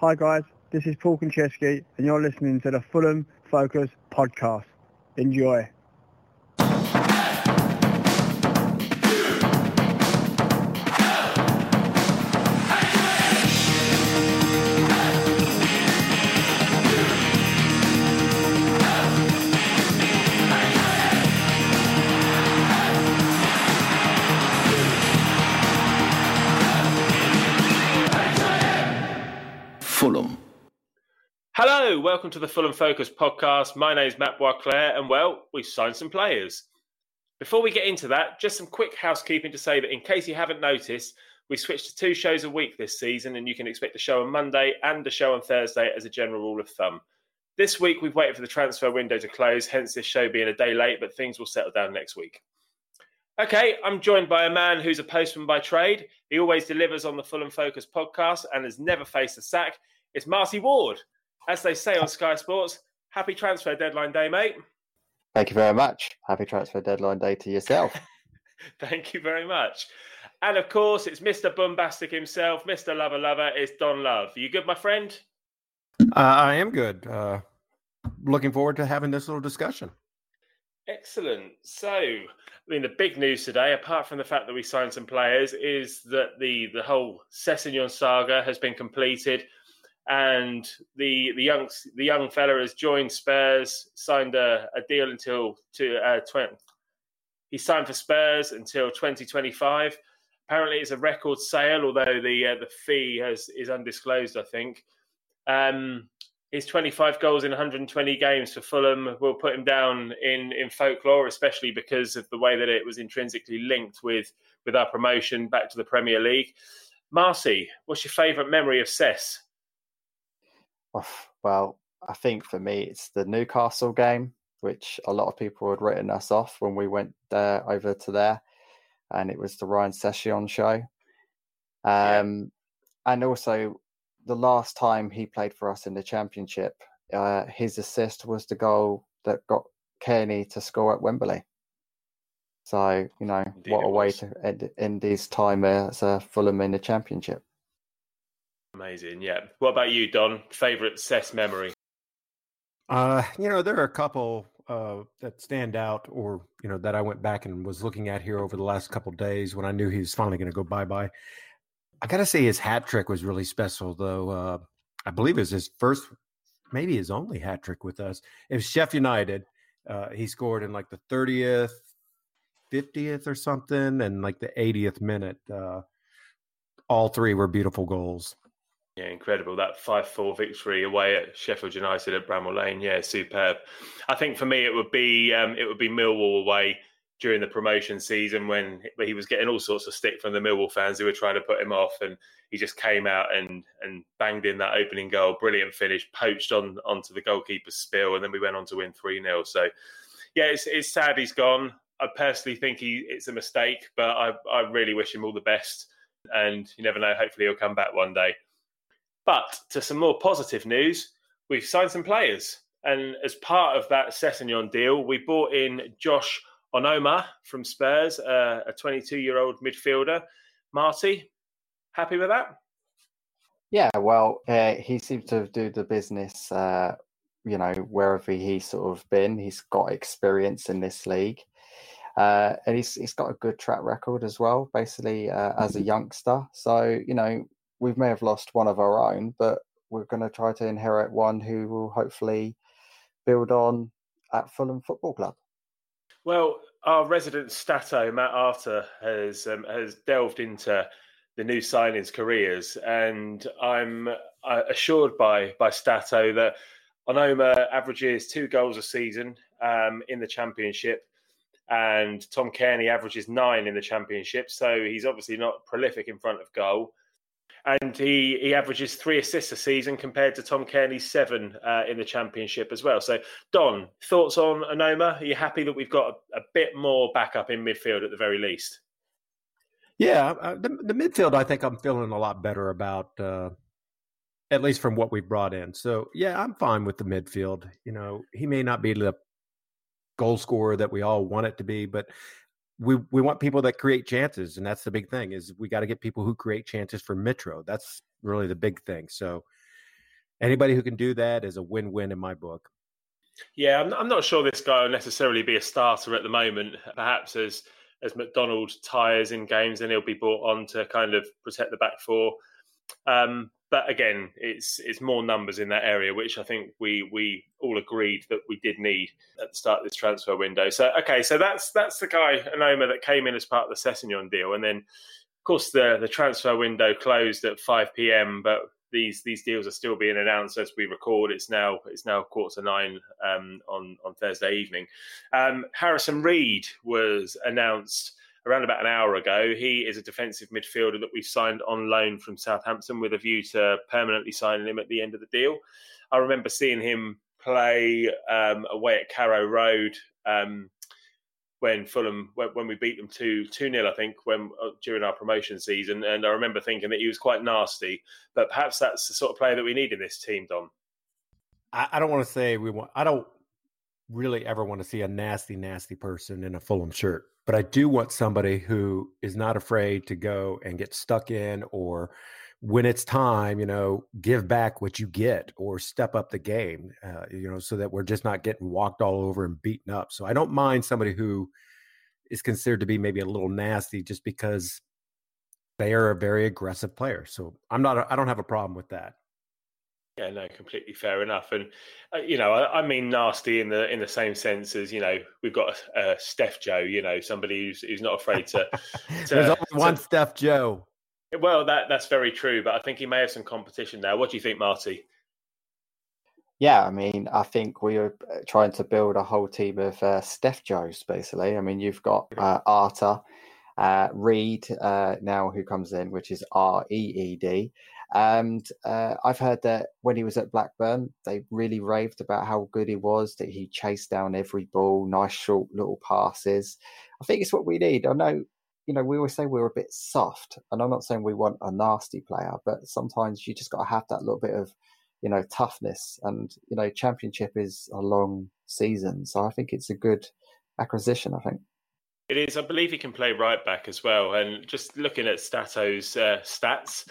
Hi guys, this is Paul Konchesky and you're listening to the Fulham Focus podcast. Enjoy. Welcome to the Fulham Focus podcast. My name is Matt Boisclair, and well, we've signed some players. Before we get into that, just some quick housekeeping to say that in case you haven't noticed, we switched to two shows a week this season, and you can expect a show on Monday and a show on Thursday as a general rule of thumb. This week, we've waited for the transfer window to close, hence this show being a day late, but things will settle down next week. Okay, I'm joined by a man who's a postman by trade. He always delivers on the Fulham Focus podcast and has never faced a sack. It's Marty Ward. As they say on Sky Sports, happy transfer deadline day, mate. Thank you very much. Happy transfer deadline day to yourself. Thank you very much. And of course, it's Mr. Bombastic himself, Mr. Lover Lover. It's Don Love. You good, my friend? Uh, I am good. Uh, looking forward to having this little discussion. Excellent. So, I mean, the big news today, apart from the fact that we signed some players, is that the the whole Sessegnon saga has been completed, and the the young the young fella has joined Spurs, signed a, a deal until to uh, 20, he signed for Spurs until twenty twenty five. Apparently, it's a record sale, although the uh, the fee has is undisclosed. I think. Um, his 25 goals in 120 games for Fulham will put him down in, in folklore, especially because of the way that it was intrinsically linked with, with our promotion back to the Premier League. Marty, what's your favourite memory of Cess? Well, I think for me, it's the Newcastle game, which a lot of people had written us off when we went there over to there, and it was the Ryan Sessegnon show. Um, yeah. And also, the last time he played for us in the championship, uh, his assist was the goal that got Cairney to score at Wembley. So you know Indeed what a way to end, end his time as a Fulham in the championship. Amazing, yeah. What about you, Don? Favorite Cess memory? Uh, you know, there are a couple uh, that stand out, or you know, that I went back and was looking at here over the last couple days when I knew he was finally going to go bye bye. I gotta say his hat trick was really special, though. Uh, I believe it was his first, maybe his only hat trick with us. It was Sheff United. Uh, he scored in like the 30th, 50th or something, and like the 80th minute. Uh, all three were beautiful goals. Yeah, incredible. That 5 4 victory away at Sheffield United at Bramall Lane. Yeah, superb. I think for me, it would be um, it would be Millwall away during the promotion season when he was getting all sorts of stick from the Millwall fans who were trying to put him off, and he just came out and and banged in that opening goal, brilliant finish, poached on onto the goalkeeper's spill, and then we went on to win three 0 So, yeah, it's it's sad he's gone. I personally think he it's a mistake, but I I really wish him all the best, and you never know. Hopefully, he'll come back one day. But to some more positive news, we've signed some players. And as part of that Sessegnon deal, we bought in Josh Onomah from Spurs, uh, a 22 year old midfielder. Marty, happy with that? Yeah, well, uh, he seems to do the business, uh, you know, wherever he's sort of been. He's got experience in this league. Uh, and he's, he's got a good track record as well, basically, uh, as a youngster. So, you know, we may have lost one of our own, but we're going to try to inherit one who will hopefully build on at Fulham Football Club. Well, our resident stato Matt Arter has um, has delved into the new signings' careers, and I'm uh, assured by by Stato that Onomah averages two goals a season um, in the championship, and Tom Cairney averages nine in the championship. So he's obviously not prolific in front of goal and he he averages three assists a season compared to Tom Cairney's seven uh, in the championship as well. So, Don, thoughts on Onomah? Are you happy that we've got a, a bit more backup in midfield at the very least? Yeah, uh, the, the, midfield, I think I'm feeling a lot better about, uh, at least from what we've brought in. So, yeah, I'm fine with the midfield. You know, he may not be the goal scorer that we all want it to be, but we we want people that create chances, and that's the big thing. Is we got to get people who create chances for Mitro. That's really the big thing. So, anybody who can do that is a win-win in my book. Yeah, I'm, I'm not sure this guy will necessarily be a starter at the moment. Perhaps as as McDonald tires in games, then he'll be brought on to kind of protect the back four. Um, but again, it's it's more numbers in that area, which I think we we all agreed that we did need at the start of this transfer window. So okay, so that's that's the guy Onomah that came in as part of the Sessegnon deal, and then of course the the transfer window closed at five p.m. But these these deals are still being announced as we record. It's now it's now quarter to nine um, on on Thursday evening. Um, Harrison Reed was announced around about an hour ago. He is a defensive midfielder that we signed on loan from Southampton with a view to permanently signing him at the end of the deal. I remember seeing him play um, away at Carrow Road um, when Fulham when, we beat them two two nil, I think, when uh, during our promotion season, and I remember thinking that he was quite nasty. But perhaps that's the sort of player that we need in this team, Don. I, I don't want to say we want. I don't really ever want to see a nasty, nasty person in a Fulham shirt but I do want somebody who is not afraid to go and get stuck in or when it's time, you know, give back what you get or step up the game, uh, you know, so that we're just not getting walked all over and beaten up. So I don't mind somebody who is considered to be maybe a little nasty just because they are a very aggressive player. So I'm not, I don't have a problem with that. Yeah, no, completely fair enough. And uh, you know, I, I, mean nasty in the in the same sense as you know we've got uh, Steph Joe. You know, somebody who's who's not afraid to. to There's only one to, Steph Joe. Well, that that's very true, but I think he may have some competition there. What do you think, Marty? Yeah, I mean, I think we are uh, trying to build a whole team of uh, Steph Joes, basically. I mean, you've got uh, Arter, uh, Reed uh, now who comes in, which is R E E D. And uh, I've heard that when he was at Blackburn, they really raved about how good he was, that he chased down every ball, nice short little passes. I think it's what we need. I know, you know, we always say we're a bit soft, and I'm not saying we want a nasty player, but sometimes you just got to have that little bit of, you know, toughness. And, you know, championship is a long season. So I think it's a good acquisition, I think. It is. I believe he can play right back as well. And just looking at Stato's uh, stats,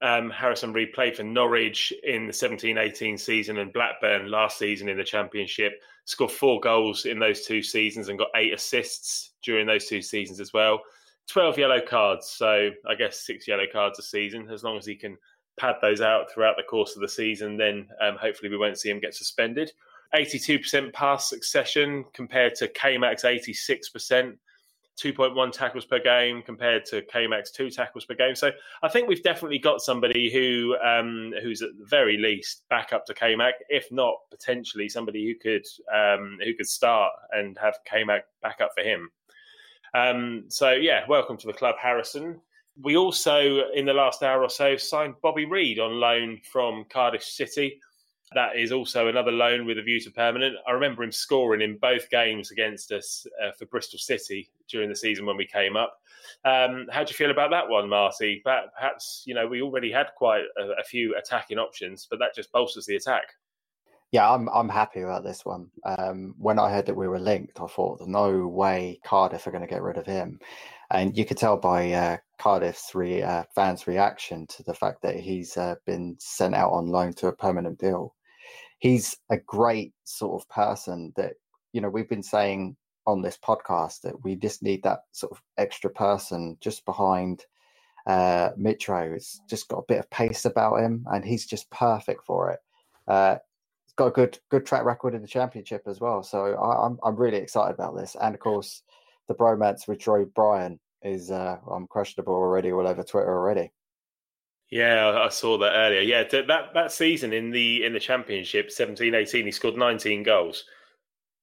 um, Harrison Reed played for Norwich in the 17-18 season and Blackburn last season in the Championship. Scored four goals in those two seasons and got eight assists during those two seasons as well. 12 yellow cards, so I guess six yellow cards a season. As long as he can pad those out throughout the course of the season, then um, hopefully we won't see him get suspended. 82% pass succession compared to K-Mac's 86%. 2.1 tackles per game compared to K-Mac's two tackles per game. So I think we've definitely got somebody who um, who's at the very least back up to K-Mac, if not potentially somebody who could um, who could start and have K-Mac back up for him. Um, so yeah, welcome to the club, Harrison. We also, in the last hour or so, signed Bobby Reid on loan from Cardiff City. That is also another loan with a view to permanent. I remember him scoring in both games against us uh, for Bristol City during the season when we came up. Um, how do you feel about that one, Marty? Perhaps you know we already had quite a, a, few attacking options, but that just bolsters the attack. Yeah, I'm I'm happy about this one. Um, when I heard that we were linked, I thought, no way Cardiff are going to get rid of him. And you could tell by uh, Cardiff's re, uh, fans' reaction to the fact that he's uh, been sent out on loan to a permanent deal he's a great sort of person that you know we've been saying on this podcast that we just need that sort of extra person just behind uh, Mitro. It's just got a bit of pace about him, and he's just perfect for it. Uh, he's got a good good track record in the championship as well, so I, am I'm, I'm really excited about this. And of course, the bromance with Troy Bryan is uh, I'm questionable already all over Twitter already. Yeah, I saw that earlier. Yeah, that that season in the in the championship, 17-18, he scored 19 goals.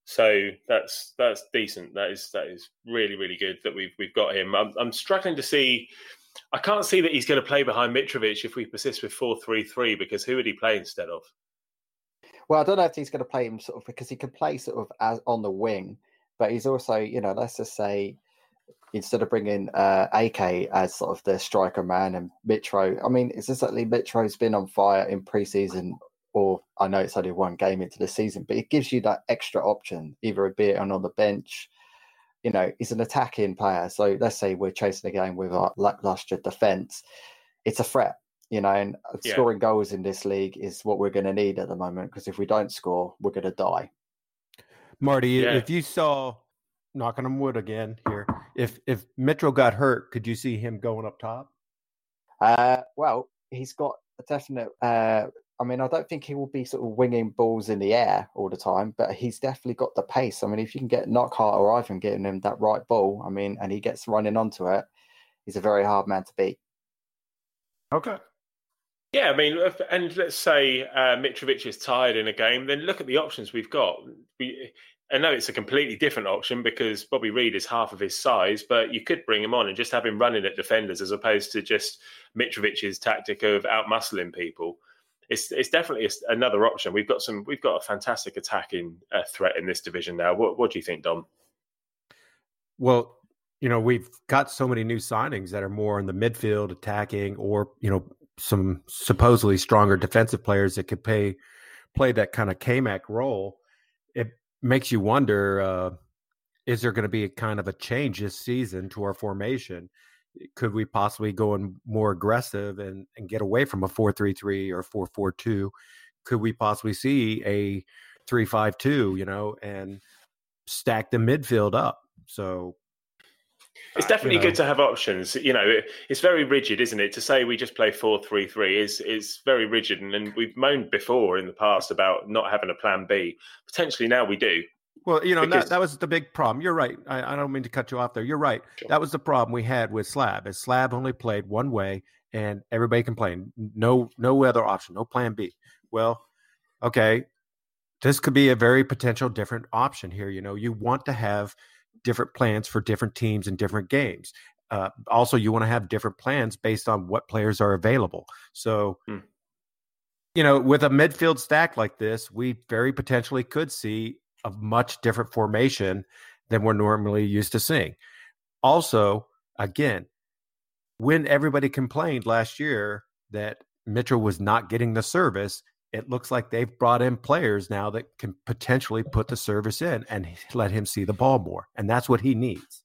So that's that's decent. That is that is really really good that we've we've got him. I'm, I'm struggling to see. I can't see that he's going to play behind Mitrovic if we persist with four three three because who would he play instead of? Well, I don't know if he's going to play him sort of because he can play sort of as on the wing, but he's also you know let's just say instead of bringing uh, AK as sort of the striker man and Mitro. I mean, it's exactly Mitro's been on fire in preseason, or I know it's only one game into the season, but it gives you that extra option, either be it on, on the bench. You know, he's an attacking player. So let's say we're chasing a game with our lackluster defence. It's a threat. You know, and yeah. scoring goals in this league is what we're going to need at the moment because if we don't score, we're going to die. Marty, yeah. if you saw knocking on wood again here, if if Mitro got hurt, could you see him going up top? Uh, well, he's got a definite. Uh, I mean, I don't think he will be sort of winging balls in the air all the time, but he's definitely got the pace. I mean, if you can get Knockaert or Ivan getting him that right ball, I mean, and he gets running onto it, he's a very hard man to beat. Okay. Yeah, I mean, and let's say uh, Mitrovic is tired in a game, then look at the options we've got. We, I know it's a completely different option because Bobby Reid is half of his size, but you could bring him on and just have him running at defenders as opposed to just Mitrovic's tactic of outmuscling people. It's it's definitely another option. We've got some. We've got a fantastic attacking uh, threat in this division now. What what do you think, Don? Well, you know, we've got so many new signings that are more in the midfield attacking or, you know, some supposedly stronger defensive players that could pay play that kind of K-Mac role. It makes you wonder uh, is there going to be a kind of a change this season to our formation? Could we possibly go in more aggressive and, and get away from a 4-3-3 or 4-4-2? Could we possibly see a 3-5-2, you know, and stack the midfield up? So it's definitely you know. good to have options. You know, it, it's very rigid, isn't it? To say we just play four three three is is very rigid, and, and we've moaned before in the past about not having a plan B. Potentially now we do. Well, you know because... that, that was the big problem. You're right. I, I, don't mean to cut you off there. You're right. Sure. That was the problem we had with Slav. Is Slav only played one way, and everybody complained. No, no other option. No plan B. Well, okay, this could be a very potential different option here. You know, you want to have different plans for different teams and different games. Uh, also, you want to have different plans based on what players are available. So, hmm. you know, with a midfield stack like this, we very potentially could see a much different formation than we're normally used to seeing. Also, again, when everybody complained last year that Mitchell was not getting the service, it looks like they've brought in players now that can potentially put the service in and let him see the ball more. And that's what he needs.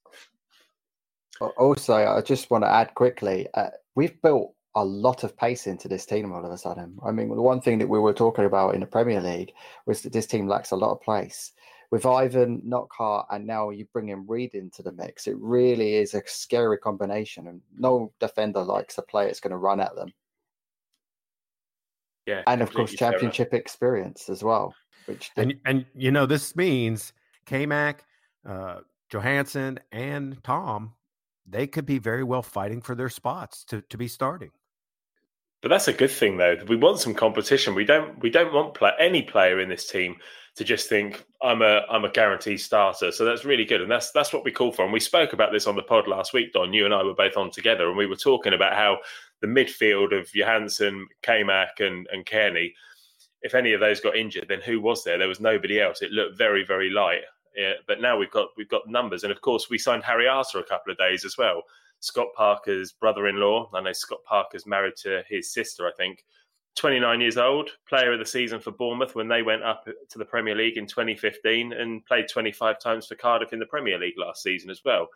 Also, I just want to add quickly uh, we've built a lot of pace into this team all of a sudden. I mean, the one thing that we were talking about in the Premier League was that this team lacks a lot of pace. With Ivan, Knockaert, and now you bring in Reed into the mix, it really is a scary combination. And no defender likes a player that's going to run at them yeah, and of course championship experience as well. Which and and you know this means K Mac, uh, Johansen, and Tom, they could be very well fighting for their spots to to be starting. But that's a good thing, though. We want some competition. We don't. We don't want play, any player in this team to just think I'm a I'm a guaranteed starter. So that's really good, and that's that's what we call for. And we spoke about this on the pod last week, Don. You and I were both on together, and we were talking about how the midfield of Johansen, K-Mac, and and Cairney, if any of those got injured, then who was there? There was nobody else. It looked very very light. Yeah, but now we've got we've got numbers, and of course we signed Harry Arter a couple of days as well. Scott Parker's brother-in-law. I know Scott Parker's married to his sister, I think. 29 years old, player of the season for Bournemouth when they went up to the Premier League in 2015 and played 25 times for Cardiff in the Premier League last season as well.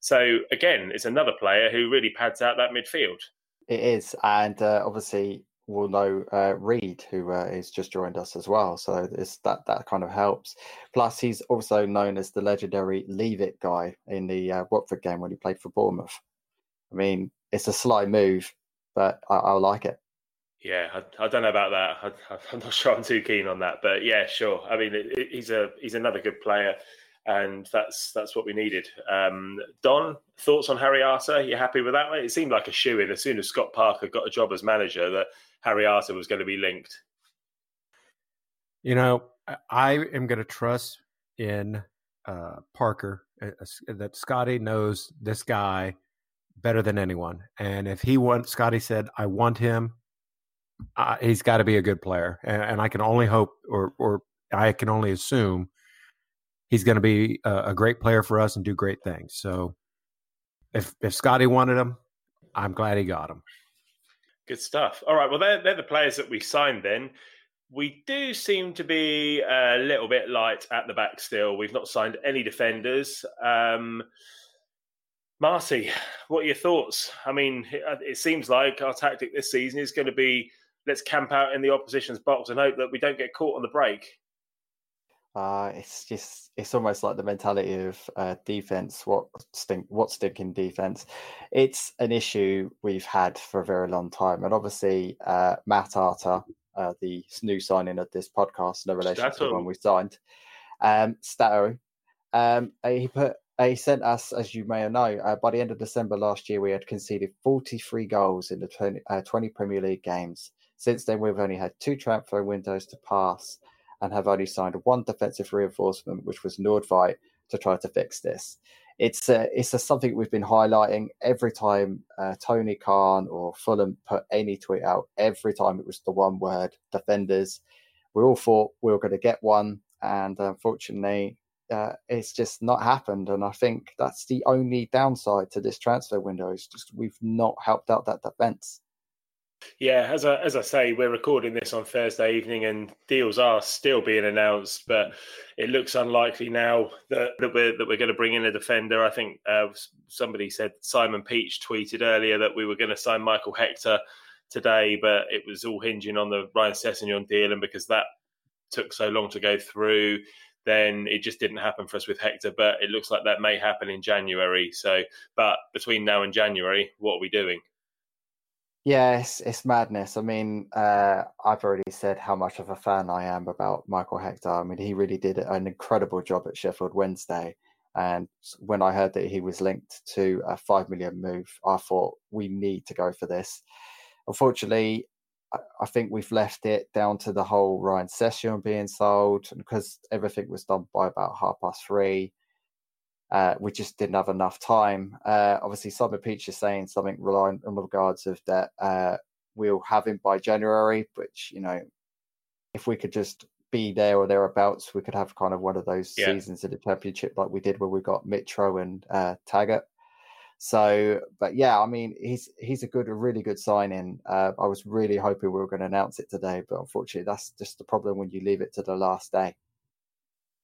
So again, it's another player who really pads out that midfield. It is, and uh, obviously we'll know uh, Reid, who uh, just joined us as well. So that that kind of helps. Plus, he's also known as the legendary Leave It guy in the uh, Watford game when he played for Bournemouth. I mean, it's a sly move, but I, I like it. Yeah, I, I, don't know about that. I, am not sure I'm too keen on that, but yeah, sure. I mean, it, it, he's a he's another good player, and that's that's what we needed. Um, Don, thoughts on Harry Arter? You happy with that? It seemed like a shoe in as soon as Scott Parker got a job as manager that Harry Arter was going to be linked. You know, I am going to trust in uh, Parker uh, that Scotty knows this guy better than anyone, and if he wants, Scotty said, "I want him." uh, he's got to be a good player, and, and, I can only hope, or or I can only assume, he's going to be a, a, great player for us and do great things. So, if if Scotty wanted him, I'm glad he got him. Good stuff. All right, well they're they're the players that we signed. Then we do seem to be a little bit light at the back still. We've not signed any defenders. Um, Marty, what are your thoughts? I mean, it, uh, it seems like our tactic this season is going to be let's camp out in the opposition's box and hope that we don't get caught on the break. Uh, it's just it's almost like the mentality of uh, defense. What stink? What stinking defense? It's an issue we've had for a very long time, and obviously uh, Matt Arter, uh, the new signing of this podcast, no relation Stato. to when we signed, um, Stato, um, he put he sent us, as you may know, uh, by the end of December last year, we had conceded 43 goals in the 20, uh, 20 Premier League games. Since then, we've only had two transfer windows to pass and have only signed one defensive reinforcement, which was Nordtveit, to try to fix this. It's a, it's a, something we've been highlighting every time uh, Tony Khan or Fulham put any tweet out. Every time it was the one word defenders. We all thought we were going to get one, and unfortunately, uh, it's just not happened. And I think that's the only downside to this transfer window. Is just we've not helped out that defence. Yeah, as I, as I say, we're recording this on Thursday evening, and deals are still being announced. But it looks unlikely now that, that we're that we're going to bring in a defender. I think uh, somebody said Simon Peach tweeted earlier that we were going to sign Michael Hector today, but it was all hinging on the Ryan Sessegnon deal, and because that took so long to go through, then it just didn't happen for us with Hector. But it looks like that may happen in January. So, but between now and January, what are we doing? Yes, it's, it's madness. I mean, uh, I've already said how much of a fan I am about Michael Hector. I mean, he really did an incredible job at Sheffield Wednesday. And when I heard that he was linked to a five million move, I thought we need to go for this. Unfortunately, I think we've left it down to the whole Ryan Sessegnon being sold, because everything was done by about half past three uh, we just didn't have enough time. Uh, obviously, Simon Peach is saying something relying on regards of that uh, we'll have him by January, which you know, if we could just be there or thereabouts, we could have kind of one of those yeah. seasons in the championship like we did where we got Mitro and uh, Targett. So, but yeah, I mean, he's he's a good, a really good signing. Uh, I was really hoping we were going to announce it today, but unfortunately, that's just the problem when you leave it to the last day.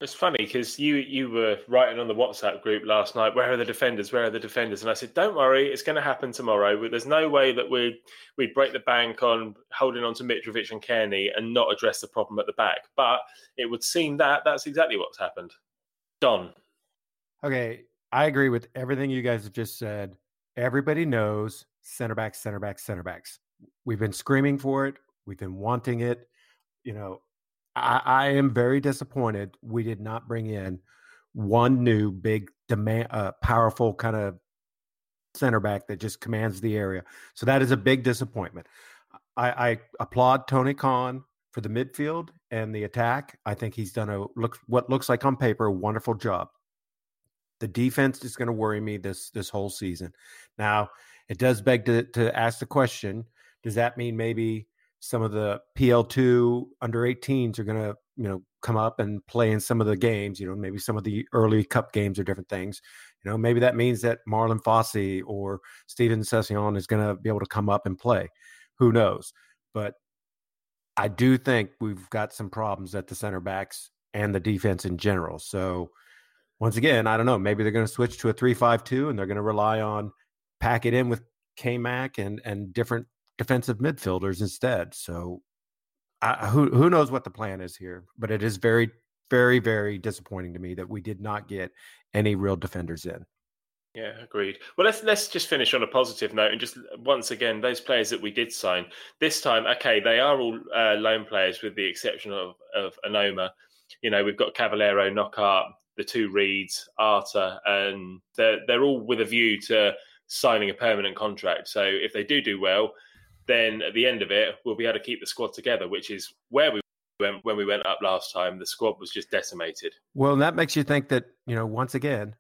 It's funny because you you were writing on the WhatsApp group last night. Where are the defenders? Where are the defenders? And I said, "Don't worry, it's going to happen tomorrow. There's no way that we we break the bank on holding on to Mitrovic and Cairney and not address the problem at the back." But it would seem that that's exactly what's happened. Don. Okay, I agree with everything you guys have just said. Everybody knows center backs, center backs, center backs. We've been screaming for it. We've been wanting it. You know, I, I am very disappointed we did not bring in one new big demand, uh, powerful kind of center back that just commands the area. So that is a big disappointment. I, I applaud Tony Khan for the midfield and the attack. I think he's done a look what looks like on paper a wonderful job. The defense is going to worry me this this whole season. Now, it does beg to to ask the question: Does that mean maybe some of the PL2 under 18s are going to, you know, come up and play in some of the games, you know, maybe some of the early cup games or different things. You know, maybe that means that Marlon Fossey or Steven Sessegnon is going to be able to come up and play. Who knows? But I do think we've got some problems at the center backs and the defense in general. So once again, I don't know. Maybe they're going to switch to a three-five-two, and they're going to rely on pack it in with K Mac and and different defensive midfielders instead. So I, who who knows what the plan is here, but it is very very very disappointing to me that we did not get any real defenders in. Yeah, agreed. Well, let's let's just finish on a positive note and just once again those players that we did sign this time. Okay, they are all uh, loan players with the exception of of Onomah. You know, we've got Cavaleiro, Knockaert, the two Reeds, Arter, and they're they're all with a view to signing a permanent contract. So if they do do well, then at the end of it, we'll be able to keep the squad together, which is where we went when we went up last time. The squad was just decimated. Well, that makes you think that, you know, once again,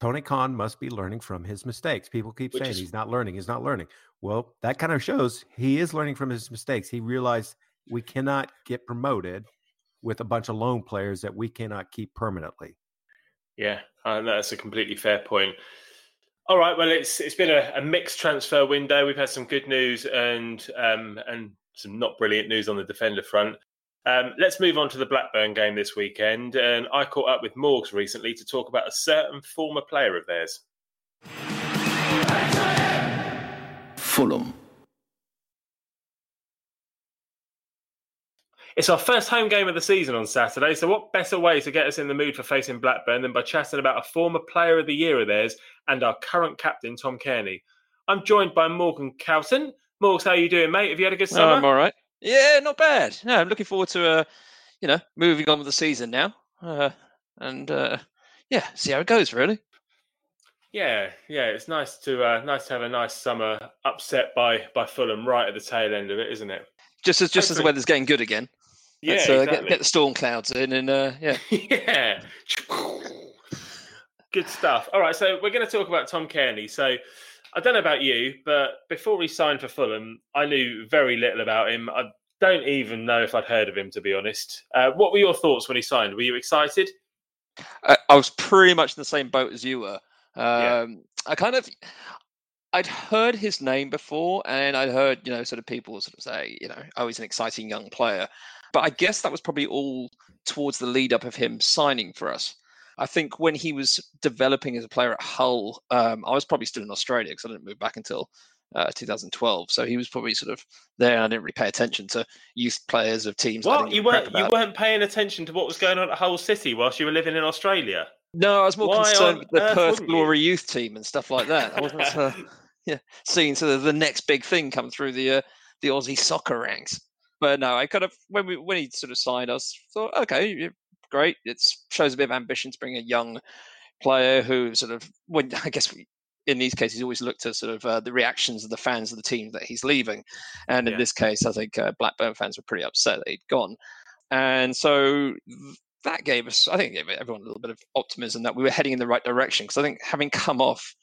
Tony Khan must be learning from his mistakes. People keep which saying is, he's not learning, he's not learning. Well, that kind of shows he is learning from his mistakes. He realized we cannot get promoted with a bunch of loan players that we cannot keep permanently. Yeah, uh, that's a completely fair point. All right. Well, it's it's been a, a, mixed transfer window. We've had some good news and um, and some not brilliant news on the defender front. Um, let's move on to the Blackburn game this weekend. And I caught up with Morgs recently to talk about a certain former player of theirs. Fulham. It's our first home game of the season on Saturday, so what better way to get us in the mood for facing Blackburn than by chatting about a former player of the year of theirs and our current captain, Tom Cairney. I'm joined by Morgan Cowton. Morgs, how are you doing, mate? Have you had a good Oh, summer? I'm all right. Yeah, not bad. No, I'm looking forward to uh, you know, moving on with the season now, uh, and uh, yeah, see how it goes. Really. Yeah, yeah, it's nice to uh, nice to have a nice summer upset by by Fulham right at the tail end of it, isn't it? Just as just as the weather's getting good again. Yeah, Let's, uh, exactly. get, get the storm clouds in, and uh, yeah, yeah. Good stuff. All right, so we're going to talk about Tom Cairney. So I don't know about you, but before he signed for Fulham, I knew very little about him. I don't even know if I'd heard of him, to be honest. Uh, what were your thoughts when he signed? Were you excited? I, I was pretty much in the same boat as you were. Yeah. Um, I kind of, I'd heard his name before, and I'd heard you know sort of people sort of say you know oh he's an exciting young player, but I guess that was probably all towards the lead up of him signing for us. I think when he was developing as a player at Hull, um, I was probably still in Australia because I didn't move back until uh, 2012. So he was probably sort of there. And I didn't really pay attention to youth players of teams. What you weren't you weren't paying attention to what was going on at Hull City whilst you were living in Australia? No, I was more Why concerned with the Perth wouldn't you? Glory youth team and stuff like that. I wasn't uh, yeah, seeing sort of the next big thing come through the uh, the Aussie soccer ranks. But no, I kind of when we when he sort of signed us, thought okay, great. It shows a bit of ambition to bring a young player who sort of when I guess we, in these cases always looked to sort of uh, the reactions of the fans of the team that he's leaving, and in this case, I think uh, Blackburn fans were pretty upset that he'd gone, and so th- that gave us, I think, gave everyone a little bit of optimism that we were heading in the right direction. Because I think having come off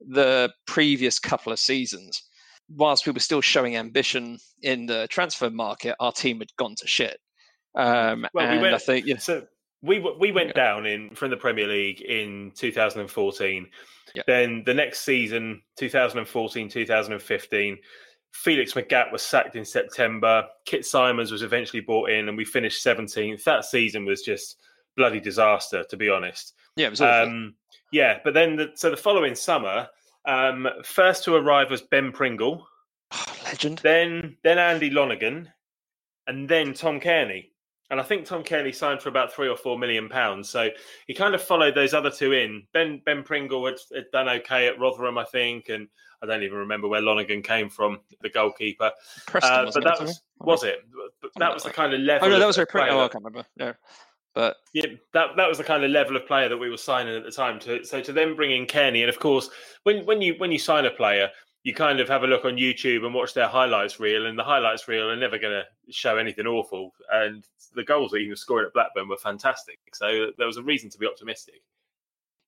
the previous couple of seasons, whilst we were still showing ambition in the transfer market, our team had gone to shit. Um, Well, we went- I think, know, So we we went Yeah. down in from the Premier League in 2014. Yeah. Then the next season, 2014, 2015, Felix Magath was sacked in September. Kit Symons was eventually brought in, and we finished 17th. That season was just bloody disaster, to be honest. yeah, it was. Um, yeah, but then the, so the following summer, um, first to arrive was Ben Pringle, Legend. then then Andy Lonergan, and then Tom Cairney. And I think Tom Cairney signed for about three or four million pounds. So he kind of followed those other two in. Ben Ben Pringle had, had done okay at Rotherham, I think, and I don't even remember where Lonergan came from, the goalkeeper. Preston, Uh, but that was was it? But that was the kind of level. Oh no, that was very pretty. Oh, I can't remember. No, but yeah, that that was the kind of level of player that we were signing at the time. To, so to then bring in Kenny, and of course, when when you when you sign a player, you kind of have a look on YouTube and watch their highlights reel, and the highlights reel are never going to show anything awful. And the goals that he was scoring at Blackburn were fantastic. So there was a reason to be optimistic.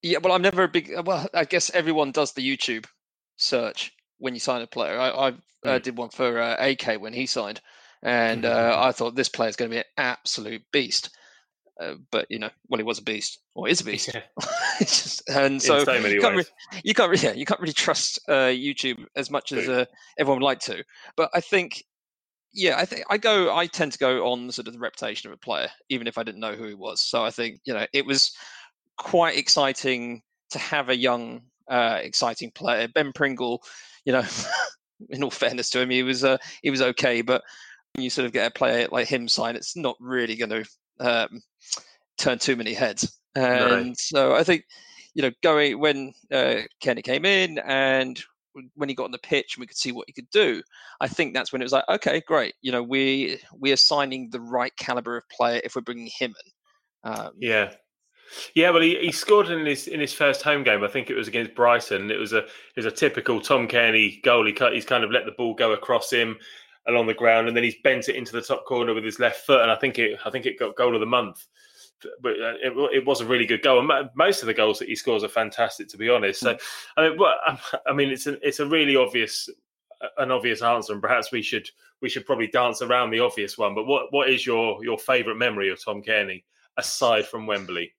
yeah, well, I'm never a big. Well, I guess everyone does the YouTube search when you sign a player. I, I uh, Mm. did one for uh, AK when he signed, and uh, I thought this player is going to be an absolute beast. Uh, but you know, well, he was a beast, or is a beast. Yeah. It's just, and so, so you can't, re- you can't, re- yeah, you can't really trust uh, YouTube as much as uh, everyone would like to. But I think, yeah, I think I go. I tend to go on sort of the reputation of a player, even if I didn't know who he was. So I think you know it was quite exciting to have a young, uh, exciting player. Ben Pringle, you know, in all fairness to him, he was uh, he was okay, but when you sort of get a player like him sign, it's not really going to um, turn too many heads. And so I think, you know, going when uh, Kenny came in and when he got on the pitch and we could see what he could do, I think that's when it was like, okay, great. You know, we we are signing the right caliber of player if we're bringing him in. Um, Yeah. Yeah, well, he, he scored in his in his first home game. I think it was against Brighton. It was a it was a typical Tom Cairney goal. He cut, he's kind of let the ball go across him along the ground, and then he's bent it into the top corner with his left foot. And I think it I think it got goal of the month. But uh, it, it was a really good goal. And most of the goals that he scores are fantastic, to be honest. So, I mean, what, I mean, it's a, it's a really obvious an obvious answer, and perhaps we should we should probably dance around the obvious one. But what what is your your favourite memory of Tom Cairney aside from Wembley?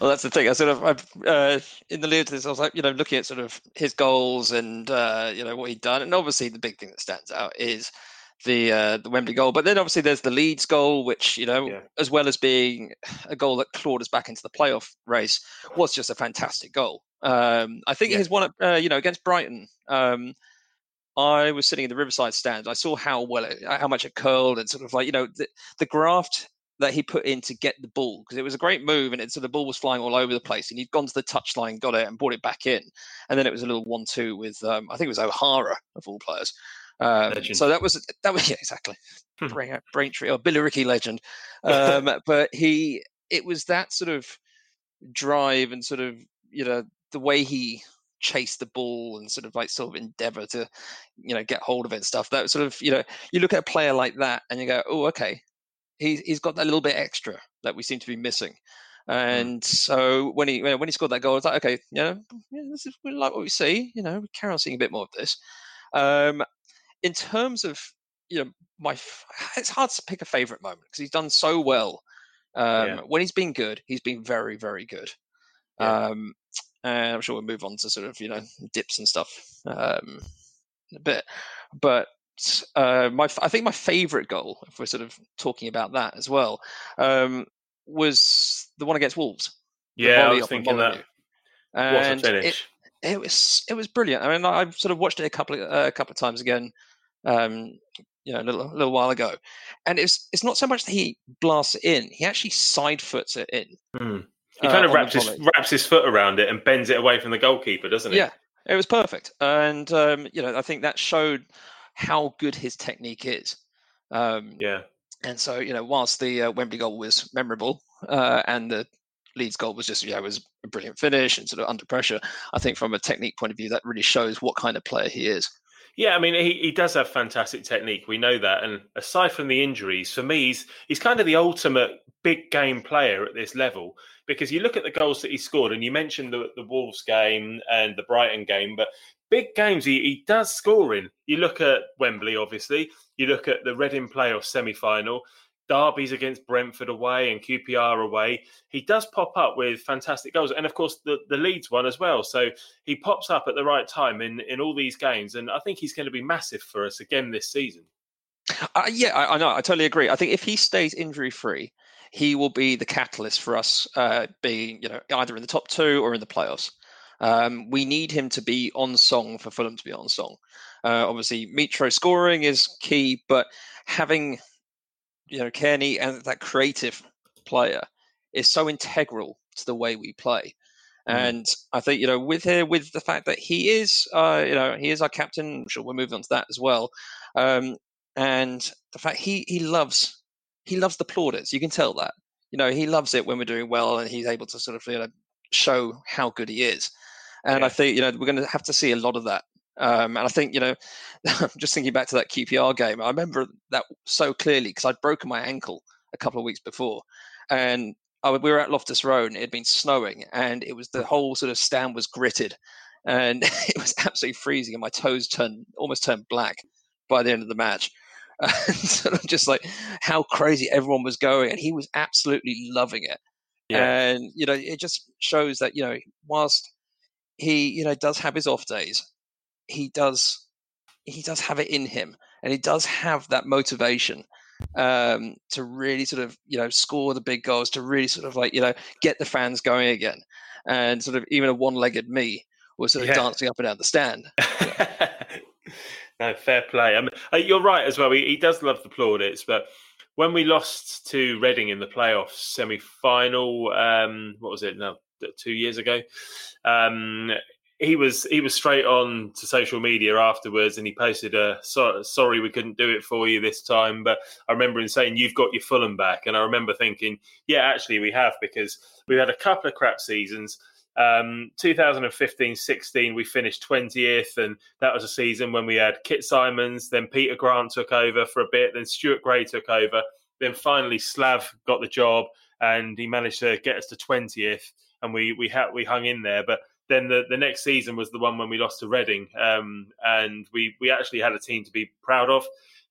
Well, that's the thing. I sort of, I've, uh, in the lead to this, I was like, you know, looking at sort of his goals and uh, you know what he'd done, and obviously the big thing that stands out is the uh, the Wembley goal. But then obviously there's the Leeds goal, which you know, Yeah. as well as being a goal that clawed us back into the playoff race, was just a fantastic goal. Um, I think Yeah. his one, uh, you know, against Brighton. Um, I was sitting in the Riverside stand. I saw how well, it, how much it curled, and sort of like you know the, the graft that he put in to get the ball because it was a great move, and it so the ball was flying all over the place, and he'd gone to the touchline, got it, and brought it back in, and then it was a little one-two with um, I think it was O'Hara of all players. Um, so that was that was yeah exactly Hmm. Brain, Braintree or Billericay legend, um, but he it was that sort of drive and sort of you know the way he chased the ball and sort of like sort of endeavor to you know get hold of it and stuff that sort of you know you look at a player like that and you go oh okay he's he's got that little bit extra that we seem to be missing and so when he when he scored that goal, I was like, okay, you know, yeah, this is we like what we see. You know, we carry on seeing a bit more of this. Um, in terms of you know, my it's hard to pick a favorite moment because he's done so well. Um, Yeah. When he's been good, he's been very very good. Yeah. Um, and I'm sure we'll move on to sort of you know dips and stuff um, in a bit, but. Uh, my, I think my favourite goal, if we're sort of talking about that as well, um, was the one against Wolves. Yeah, I was thinking that. Molyneux. What a And it, finish. it was it was brilliant. I mean, I- I've sort of watched it a couple of, uh, a couple of times again, um, you know, a little, a little while ago, and it's it's not so much that he blasts it in; he actually side foots it in. Hmm. He uh, kind of wraps his wraps his foot around it and bends it away from the goalkeeper, doesn't he? Yeah, it was perfect, and um, you know, I think that showed how good his technique is. Um, Yeah. And so, you know, whilst the uh, Wembley goal was memorable uh, and the Leeds goal was just, yeah, it was a brilliant finish and sort of under pressure, I think from a technique point of view, that really shows what kind of player he is. Yeah, I mean, he, he does have fantastic technique. We know that. And aside from the injuries, for me, he's, he's kind of the ultimate big game player at this level because you look at the goals that he scored, and you mentioned the, the Wolves game and the Brighton game, but big games he, he does score in. You look at Wembley, obviously, you look at the Reading playoff semi final. Derby's against Brentford away and QPR away. He does pop up with fantastic goals, and of course the, the Leeds one as well. So he pops up at the right time in, in all these games, and I think he's going to be massive for us again this season. Uh, yeah, I, I know. I totally agree. I think if he stays injury free, he will be the catalyst for us uh, being, you know, either in the top two or in the playoffs. Um, we need him to be on song for Fulham to be on song. Uh, obviously, Mitro scoring is key, but having, you know, Cairney and that creative player is so integral to the way we play. Mm. And I think, you know, with here, with the fact that he is, uh, you know, he is our captain. I'm sure we're moving on to that as well. Um, and the fact he he loves he loves the plaudits. You can tell that. You know, he loves it when we're doing well, and he's able to sort of you know show how good he is. And I think you know we're going to have to see a lot of that. Um, and I think you know, just thinking back to that QPR game, I remember that so clearly because I'd broken my ankle a couple of weeks before, and I, we were at Loftus Road, and it had been snowing, and it was the whole sort of stand was gritted, and it was absolutely freezing, and my toes turned almost turned black by the end of the match. And sort of just like how crazy everyone was going, and he was absolutely loving it. Yeah. And you know, it just shows that you know, whilst he you know does have his off days, he does he does have it in him, and he does have that motivation um, to really sort of you know score the big goals, to really sort of like you know get the fans going again, and sort of even a one-legged me was sort of Yeah. dancing up and down the stand. no, fair play. I mean, uh, you're right as well. He, he does love the plaudits, but when we lost to Reading in the playoffs semi-final, um, what was it? No, two years ago. Um, he was he was straight on to social media afterwards, and he posted a so, sorry we couldn't do it for you this time. But I remember him saying you've got your Fulham back, and I remember thinking, yeah, actually we have because we've had a couple of crap seasons. Um, 2015-16, we finished 20th, and that was a season when we had Kit Symons, then Peter Grant took over for a bit, then Stuart Gray took over, then finally Slav got the job, and he managed to get us to 20th, and we we had we hung in there. But then the, the next season was the one when we lost to Reading, um, and we we actually had a team to be proud of,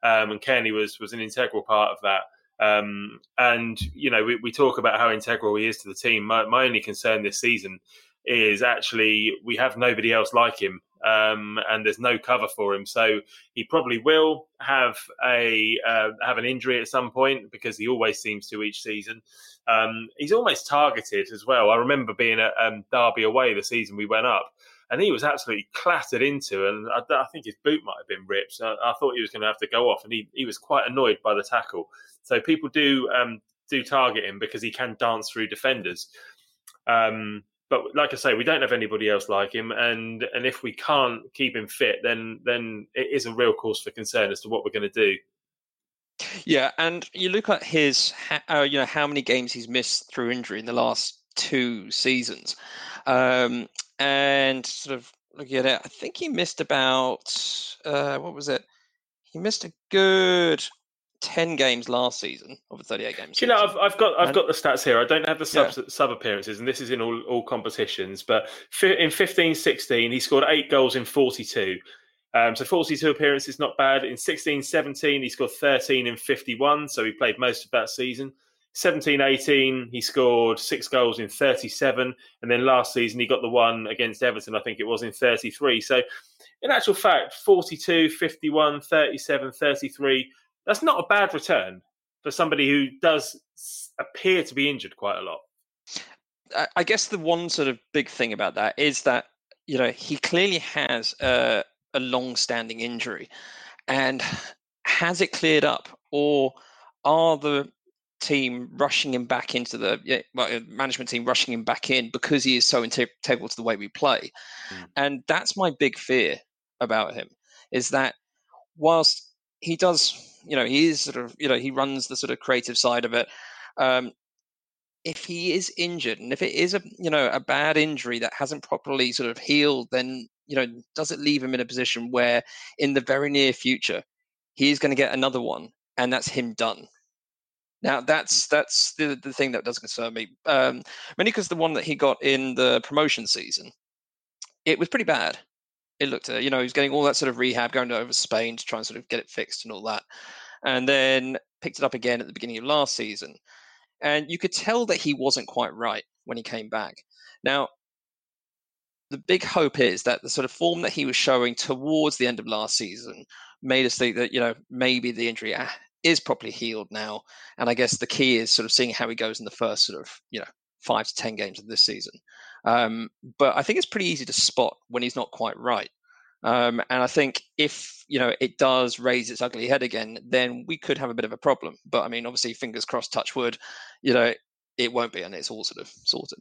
um, and Cairney was was an integral part of that. Um, and you know, we, we talk about how integral he is to the team. My, my only concern this season is actually we have nobody else like him um, and there's no cover for him. So he probably will have a uh, have an injury at some point because he always seems to each season. Um, he's almost targeted as well. I remember being at um, Derby away the season we went up, and he was absolutely clattered into, and I, I think his boot might have been ripped. I, I thought he was going to have to go off, and he, he was quite annoyed by the tackle. So people do um, do target him because he can dance through defenders. Um, but like I say, we don't have anybody else like him, and and if we can't keep him fit, then then it is a real cause for concern as to what we're going to do. Yeah, and you look at his, uh, you know, how many games he's missed through injury in the last two seasons, um, and sort of looking at it, I think he missed about uh, what was it? He missed a good 10 games last season of the 38 games. you know, I've, I've got I've and, got the stats here. I don't have the sub, yeah. sub appearances, and this is in all, all competitions. But in 15 16, he scored eight goals in 42. Um, so 42 appearances, not bad. In 16 17, he scored 13 in 51. So he played most of that season. 17 18, he scored six goals in 37. And then last season, he got the one against Everton, I think it was in 33. So in actual fact, 42, 51, 37, 33 that's not a bad return for somebody who does appear to be injured quite a lot. I guess the one sort of big thing about that is that you know he clearly has a, a long-standing injury, and has it cleared up, or are the team rushing him back into the well, management team rushing him back in because he is so integral to the way we play, mm. and that's my big fear about him is that whilst he does you know, he is sort of, you know, he runs the sort of creative side of it. Um, if he is injured and if it is a you know a bad injury that hasn't properly sort of healed then you know does it leave him in a position where in the very near future he's going to get another one and that's him done now that's mm. that's the, the thing that does concern me um mainly because the one that he got in the promotion season it was pretty bad it looked at, you know, he was getting all that sort of rehab, going over Spain to try and sort of get it fixed and all that. And then picked it up again at the beginning of last season. And you could tell that he wasn't quite right when he came back. Now, the big hope is that the sort of form that he was showing towards the end of last season made us think that, you know, maybe the injury ah, is properly healed now. And I guess the key is sort of seeing how he goes in the first sort of, you know, five to 10 games of this season. Um, but I think it's pretty easy to spot when he's not quite right. Um, and I think if you know it does raise its ugly head again, then we could have a bit of a problem. But I mean, obviously, fingers crossed, touch wood, you know, it won't be, and it's all sort of sorted.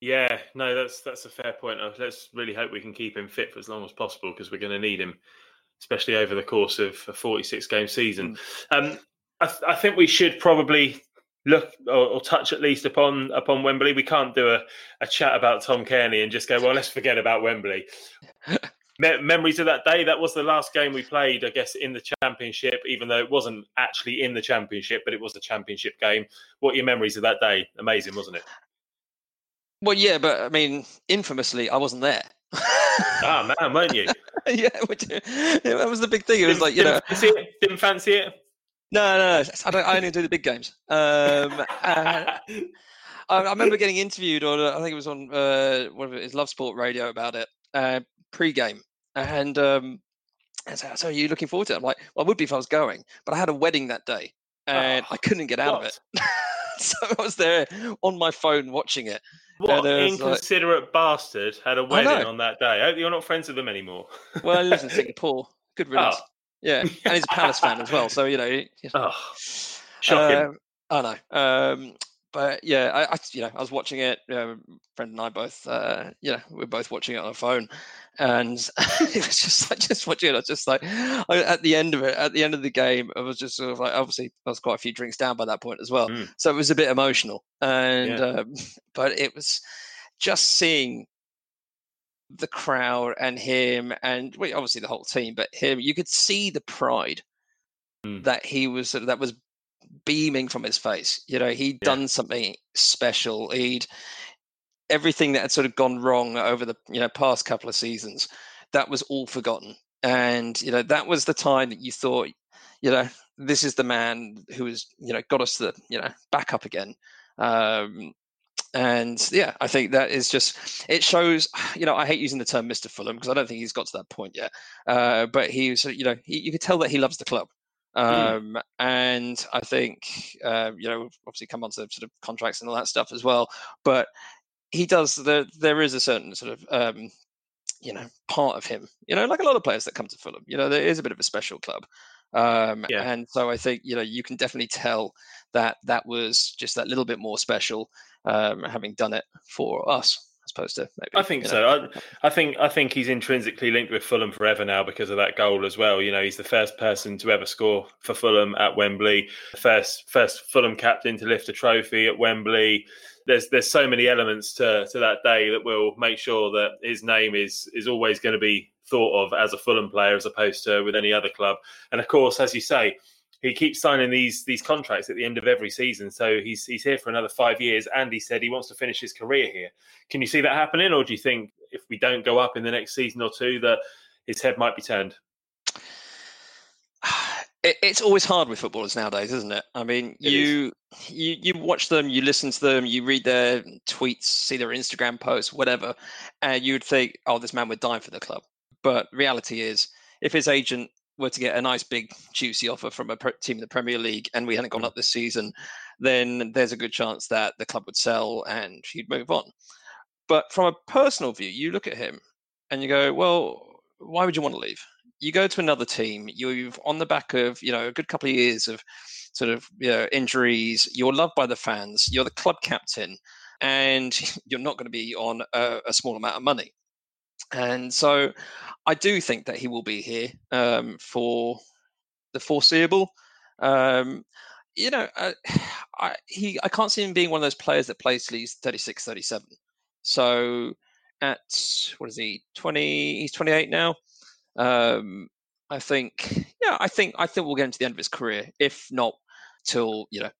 Yeah, no, that's that's a fair point. Uh, let's really hope we can keep him fit for as long as possible because we're going to need him, especially over the course of a 46 game season. Mm. Um, I, th- I, think we should probably look or, or, touch at least upon upon Wembley. We can't do a, a chat about Tom Cairney and just go, well, let's forget about Wembley. Me- memories of that day. That was the last game we played, I guess, in the championship, even though it wasn't actually in the championship, but it was a championship game. What are your memories of that day? Amazing, wasn't it? Well, yeah, but I mean, infamously, I wasn't there. ah, man, weren't you? yeah, that was the big thing. It was like you didn't know, fancy it? didn't fancy it. No, no, no. I, don't, I only do the big games. Um, I, I, remember getting interviewed on, I think it was on uh, one of his Love Sport radio about it uh, pre-game, and um, so, so, are you looking forward to it? I'm like, well, I would be if I was going, but I had a wedding that day, and oh, I couldn't get out what? of it. so I was there on my phone watching it. What inconsiderate like, bastard had a wedding on that day? I hope you're not friends with them anymore. well, he lives in Singapore. Good riddance. Oh. Yeah, and he's a Palace fan as well. So you know. Oh, shocking. Uh, I know. Um, but yeah, I, I, you know I was watching it. Friend and I both, uh, you know, we are both watching it on our phone, and it was just like just watching it. I was just like I, at the end of it, at the end of the game, I was just sort of like obviously I was quite a few drinks down by that point as well, mm. so it was a bit emotional. And yeah. um, but it was just seeing the crowd and him and well, obviously the whole team, but him, you could see the pride mm. that he was that was beaming from his face. You know, he had yeah. done something special. He'd everything that had sort of gone wrong over the you know past couple of seasons, that was all forgotten. And you know, that was the time that you thought, you know, this is the man who has you know got us the you know back up again. Um, And yeah, I think that is just it shows. You know, I hate using the term Mister Fulham because I don't think he's got to that point yet. Uh, but he's you know he, you could tell that he loves the club. Hmm. Um, mm. And I think uh, you know obviously come on to sort of contracts and all that stuff as well. But he does. There there is a certain sort of um, you know part of him. You know, like a lot of players that come to Fulham. You know, there is a bit of a special club. Um, yeah. And so I think you know you can definitely tell that that was just that little bit more special, um, having done it for us as opposed to maybe. I think so. I, I, think I think he's intrinsically linked with Fulham forever now because of that goal as well. You know, he's the first person to ever score for Fulham at Wembley, first first Fulham captain to lift a trophy at Wembley. There's there's so many elements to to that day that will make sure that his name is is always going to be thought of as a Fulham player as opposed to with any other club. And of course, as you say, he keeps signing these these contracts at the end of every season. So he's he's here for another five years, and he said he wants to finish his career here. Can you see that happening, or do you think if we don't go up in the next season or two, that his head might be turned? It's always hard with footballers nowadays, isn't it? I mean, it you is. you you watch them, you listen to them, you read their tweets, see their Instagram posts, whatever, and you'd think, "Oh, this man would die for the club." But reality is, if his agent were to get a nice big juicy offer from a team in the Premier League and we hadn't gone up this season, then there's a good chance that the club would sell and he'd move on. But from a personal view, you look at him and you go, well, why would you want to leave? You go to another team. You've on the back of you know a good couple of years of sort of you know injuries. You're loved by the fans. You're the club captain, and you're not going to be on a, a small amount of money. And so I do think that he will be here um, for the foreseeable. Um, you know, uh, I, he I can't see him being one of those players that plays till he's 36, 37. So at what is he 20 he's 28 now um i think yeah i think i think we'll get into the end of his career if not till you know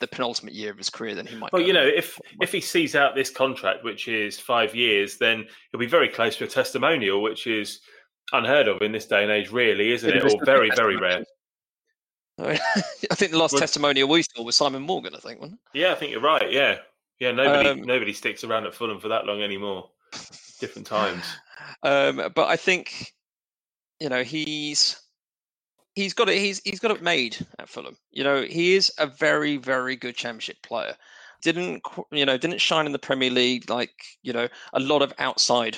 the penultimate year of his career, then he might. Well, you know, if if he sees out this contract, which is five years, then he'll be very close to a testimonial, which is unheard of in this day and age, really, isn't it? Or very, very rare. I think the last well, testimonial we saw was Simon Morgan. I think. Wasn't it? Yeah, I think you're right. Yeah, yeah. Nobody, um, nobody sticks around at Fulham for that long anymore. Different times. Um, but I think, you know, he's he's got it. He's he's got it made at Fulham. You know, he is a very very good Championship player. Didn't you know? Didn't shine in the Premier League like you know a lot of outside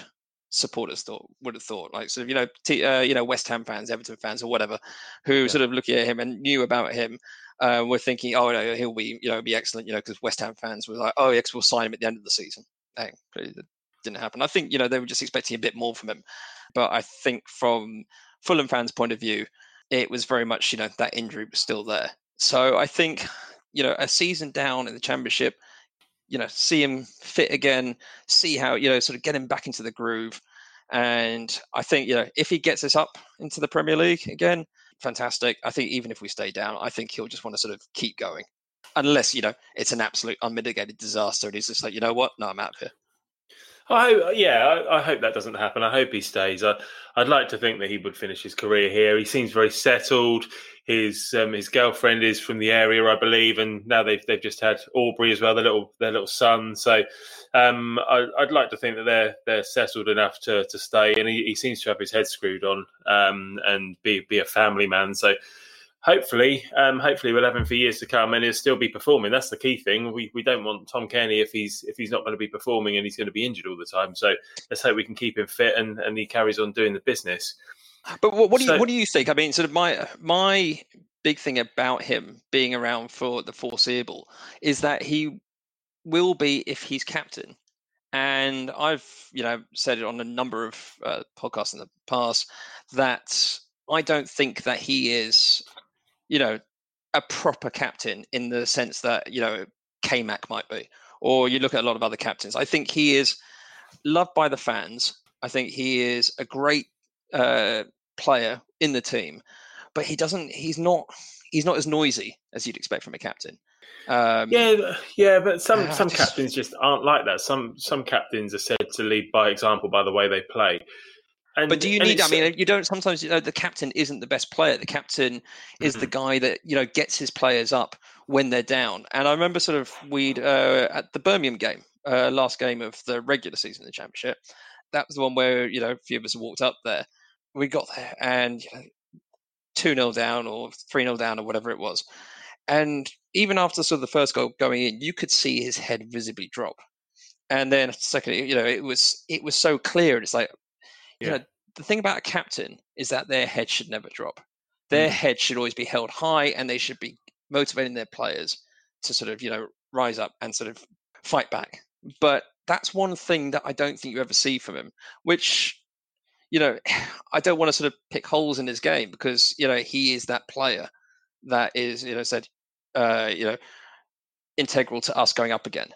supporters thought would have thought like sort of you know t- uh, you know West Ham fans, Everton fans, or whatever, who yeah. sort of looking at him and knew about him. Uh, were thinking, oh no, he'll be you know be excellent, you know, because West Ham fans were like, oh yes, we'll sign him at the end of the season. Dang, didn't happen. I think you know they were just expecting a bit more from him, but I think from Fulham fans' point of view, it was very much, you know, that injury was still there. So I think, you know, a season down in the championship, you know, see him fit again, see how, you know, sort of get him back into the groove. And I think, you know, if he gets us up into the Premier League again, fantastic. I think even if we stay down, I think he'll just want to sort of keep going. Unless, you know, it's an absolute unmitigated disaster and he's just like, you know what? No, I'm out of here. I yeah, I, I, hope that doesn't happen. I hope he stays. I, would like to think that he would finish his career here. He seems very settled. His um, his girlfriend is from the area, I believe, and now they've they've just had Aubrey as well, their little their little son. So um, I, would like to think that they're they're settled enough to to stay, and he, he seems to have his head screwed on um, and be be a family man. So hopefully, um, hopefully we'll have him for years to come, and he'll still be performing. That's the key thing. We we don't want Tom Cairney if he's if he's not going to be performing and he's going to be injured all the time. So let's hope we can keep him fit and and he carries on doing the business. But what, what do you what do you think? I mean, sort of my my big thing about him being around for the foreseeable is that he will be if he's captain. And I've you know said it on a number of uh, podcasts in the past that I don't think that he is you know, a proper captain in the sense that, you know, K Mac might be. Or you look at a lot of other captains. I think he is loved by the fans. I think he is a great uh, player in the team, but he doesn't. He's not. He's not as noisy as you'd expect from a captain. Um, yeah, yeah, but some uh, some just, captains just aren't like that. Some some captains are said to lead by example by the way they play. And, but do you need? I mean, you don't. Sometimes you know the captain isn't the best player. The captain is mm-hmm. the guy that you know gets his players up when they're down. And I remember sort of we'd uh, at the Birmingham game uh, last game of the regular season of the championship. That was the one where you know a few of us walked up there. We got there and you know, two 0 down or three 0 down or whatever it was, and even after sort of the first goal going in, you could see his head visibly drop. And then secondly, you know, it was it was so clear. It's like, you know, the thing about a captain is that their head should never drop. Their Mm. head should always be held high, and they should be motivating their players to sort of, you know, rise up and sort of fight back. But that's one thing that I don't think you ever see from him, which, you know, I don't want to sort of pick holes in his game because, you know, he is that player that is, you know, said, uh, you know, integral to us going up again.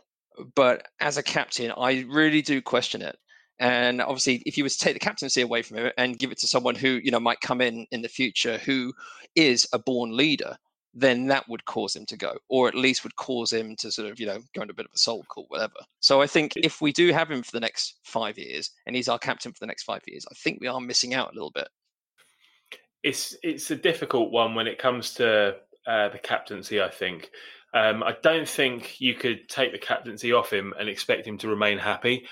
But as a captain, I really do question it. And obviously, if you were to take the captaincy away from him and give it to someone who you know might come in in the future who is a born leader, then that would cause him to go, or at least would cause him to sort of you know go into a bit of a soul call, whatever. So I think if we do have him for the next five years, and he's our captain for the next five years, I think we are missing out a little bit. it's it's a difficult one when it comes to uh, the captaincy. I think um, I don't think you could take the captaincy off him and expect him to remain happy.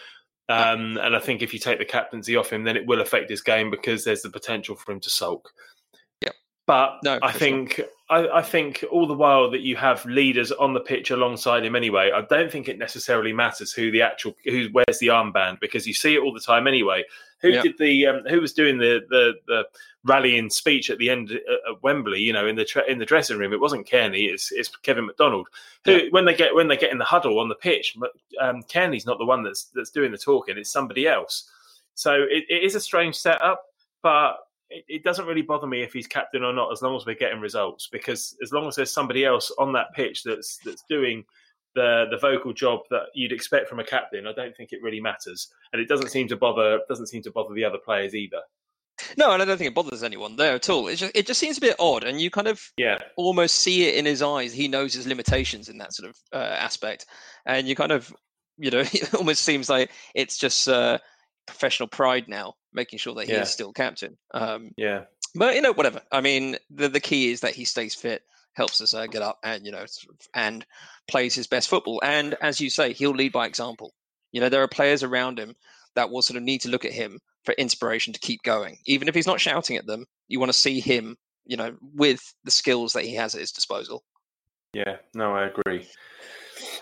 Um, and I think if you take the captaincy off him, then it will affect his game because there's the potential for him to sulk. Yeah. But No, I think sure. I, I think all the while that you have leaders on the pitch alongside him anyway, I don't think it necessarily matters who the actual who wears the armband because you see it all the time anyway. Who Yeah. did the um, who was doing the the the rallying speech at the end at at Wembley? You know, in the tra- in the dressing room, it wasn't Cairney, it's it's Kevin McDonald. Who Yeah. when they get when they get in the huddle on the pitch, um, Cairney's not the one that's that's doing the talking; it's somebody else. So it, it is a strange setup, but it, it doesn't really bother me if he's captain or not, as long as we're getting results. Because as long as there's somebody else on that pitch that's that's doing the the vocal job that you'd expect from a captain, I don't think it really matters, and it doesn't seem to bother doesn't seem to bother the other players either. No, and I don't think it bothers anyone there at all. It just it just seems a bit odd, and you kind of Yeah, almost see it in his eyes. He knows his limitations in that sort of uh, aspect, and you kind of, you know, it almost seems like it's just uh, professional pride now, making sure that he Yeah. is still captain. Um, yeah, but you know, whatever. I mean, the the key is that he stays fit, helps us uh, get up, and you know, and plays his best football. And as you say, he'll lead by example. You know, there are players around him that will sort of need to look at him for inspiration to keep going, even if he's not shouting at them. You want to see him, you know, with the skills that he has at his disposal. yeah. No, I agree.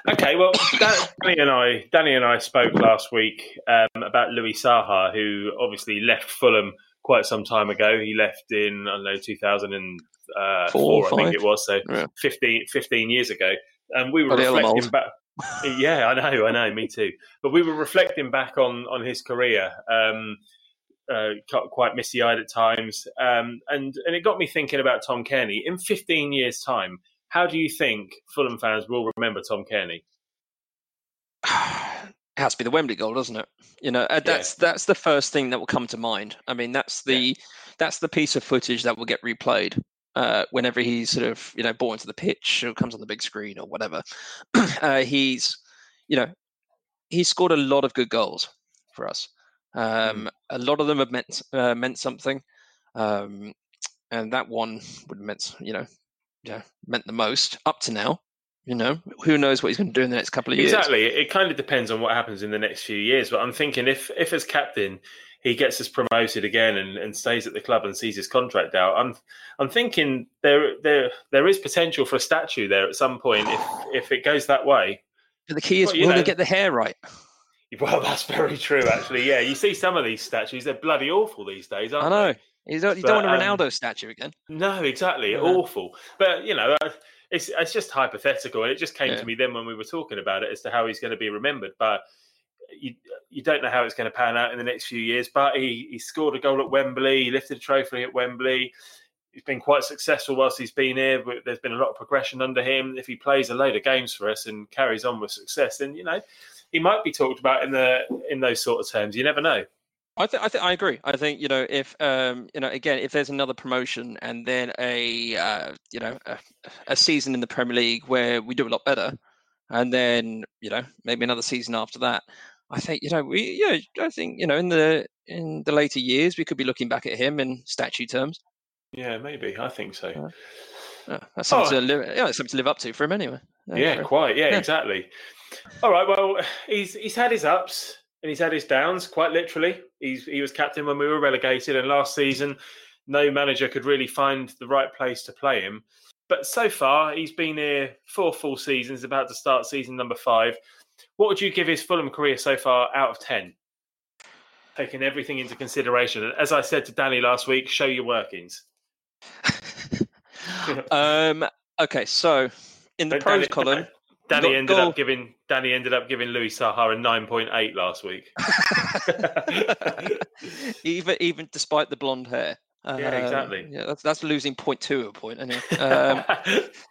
Okay, well, Danny and I, Danny and I spoke last week um, about Louis Saha, who obviously left Fulham quite some time ago. He left in I don't know 2004, Four, I think it was, so Yeah. 15, 15 years ago. And we were Bloody reflecting back. Yeah, I know, I know, me too. But we were reflecting back on on his career. Um, uh, quite misty eyed at times, um, and and it got me thinking about Tom Cairney. In 15 years' time, how do you think Fulham fans will remember Tom Cairney? it has to be the Wembley goal, doesn't it? You know, uh, that's that's the first thing that will come to mind. I mean, that's the that's the piece of footage that will get replayed uh, whenever he's sort of you know brought into the pitch or comes on the big screen or whatever. uh, he's you know he's scored a lot of good goals for us. Um, A lot of them have meant uh, meant something, um, and that one would have meant you know yeah meant the most up to now. You know, who knows what he's going to do in the next couple of years? Exactly. It, kind of depends on what happens in the next few years. But I'm thinking if if as captain he gets us promoted again and, and stays at the club and sees his contract out, I'm I'm thinking there there there is potential for a statue there at some point if if it goes that way. But the key is Well, you will know- they get the hair right? Well, that's very true, actually. Yeah, you see some of these statues; they're bloody awful these days, aren't I know. they? You don't, you don't want a um, Ronaldo statue again. No, exactly. Yeah. Awful. But you know, uh, it's it's just hypothetical, and it just came Yeah. to me then when we were talking about it as to how he's going to be remembered. But you you don't know how it's going to pan out in the next few years. But he he scored a goal at Wembley. He lifted a trophy at Wembley. He's been quite successful whilst he's been here. There's been a lot of progression under him. If he plays a load of games for us and carries on with success, then you know he might be talked about in the in those sort of terms. You never know. I think I think I agree. I think you know if um you know again if there's another promotion and then a uh, you know a, a season in the Premier League where we do a lot better, and then you know maybe another season after that, I think you know we yeah I think you know in the in the later years we could be looking back at him in statue terms. Yeah, maybe. I think so. Yeah. Yeah, that's something Oh. to live. Yeah, it's something to live up to for him anyway. Yeah, for- quite. Yeah, Yeah. exactly. All right. Well, he's he's had his ups and he's had his downs. Quite literally, he's he was captain when we were relegated, and last season, no manager could really find the right place to play him. But so far, he's been here four full seasons, about to start season number five. What would you give his Fulham career so far out of ten? Taking everything into consideration, as I said to Danny last week, show your workings. um. Okay, so in the pros column, Danny ended up giving Danny ended up giving Louis Saha a nine point eight last week. even even despite the blonde hair. Yeah, Um, exactly. Yeah, that's that's losing point two of a point. Anyway. Um,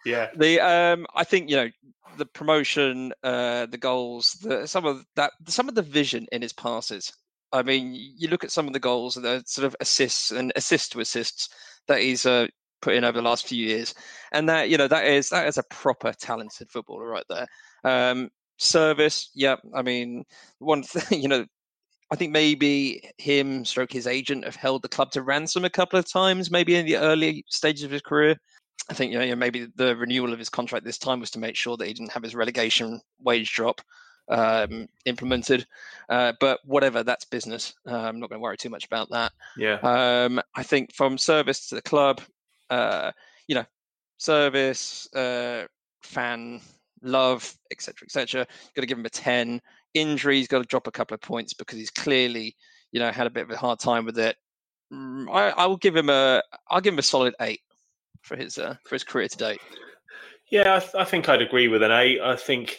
yeah, the um, I think you know the promotion, uh, the goals, the some of that, some of the vision in his passes. I mean, you look at some of the goals, and the sort of assists and assist to assists that he's uh, put in over the last few years, and that you know that is that is a proper talented footballer right there. Um, service, yeah. I mean, one thing you know, I think maybe him, stroke his agent, have held the club to ransom a couple of times, maybe in the early stages of his career. I think you know, maybe the renewal of his contract this time was to make sure that he didn't have his relegation wage drop um, implemented. Uh, but whatever, that's business. Uh, I'm not going to worry too much about that. yeah. Um, I think from service to the club, uh, you know, service, uh, fan love, etc., etc. Got to give him a ten. Injuries, got to drop a couple of points because he's clearly, you know, had a bit of a hard time with it. Mm, I, I will give him a, I'll give him a solid eight for his uh, for his career to date. Yeah, I, th- I think I'd agree with an eight. I think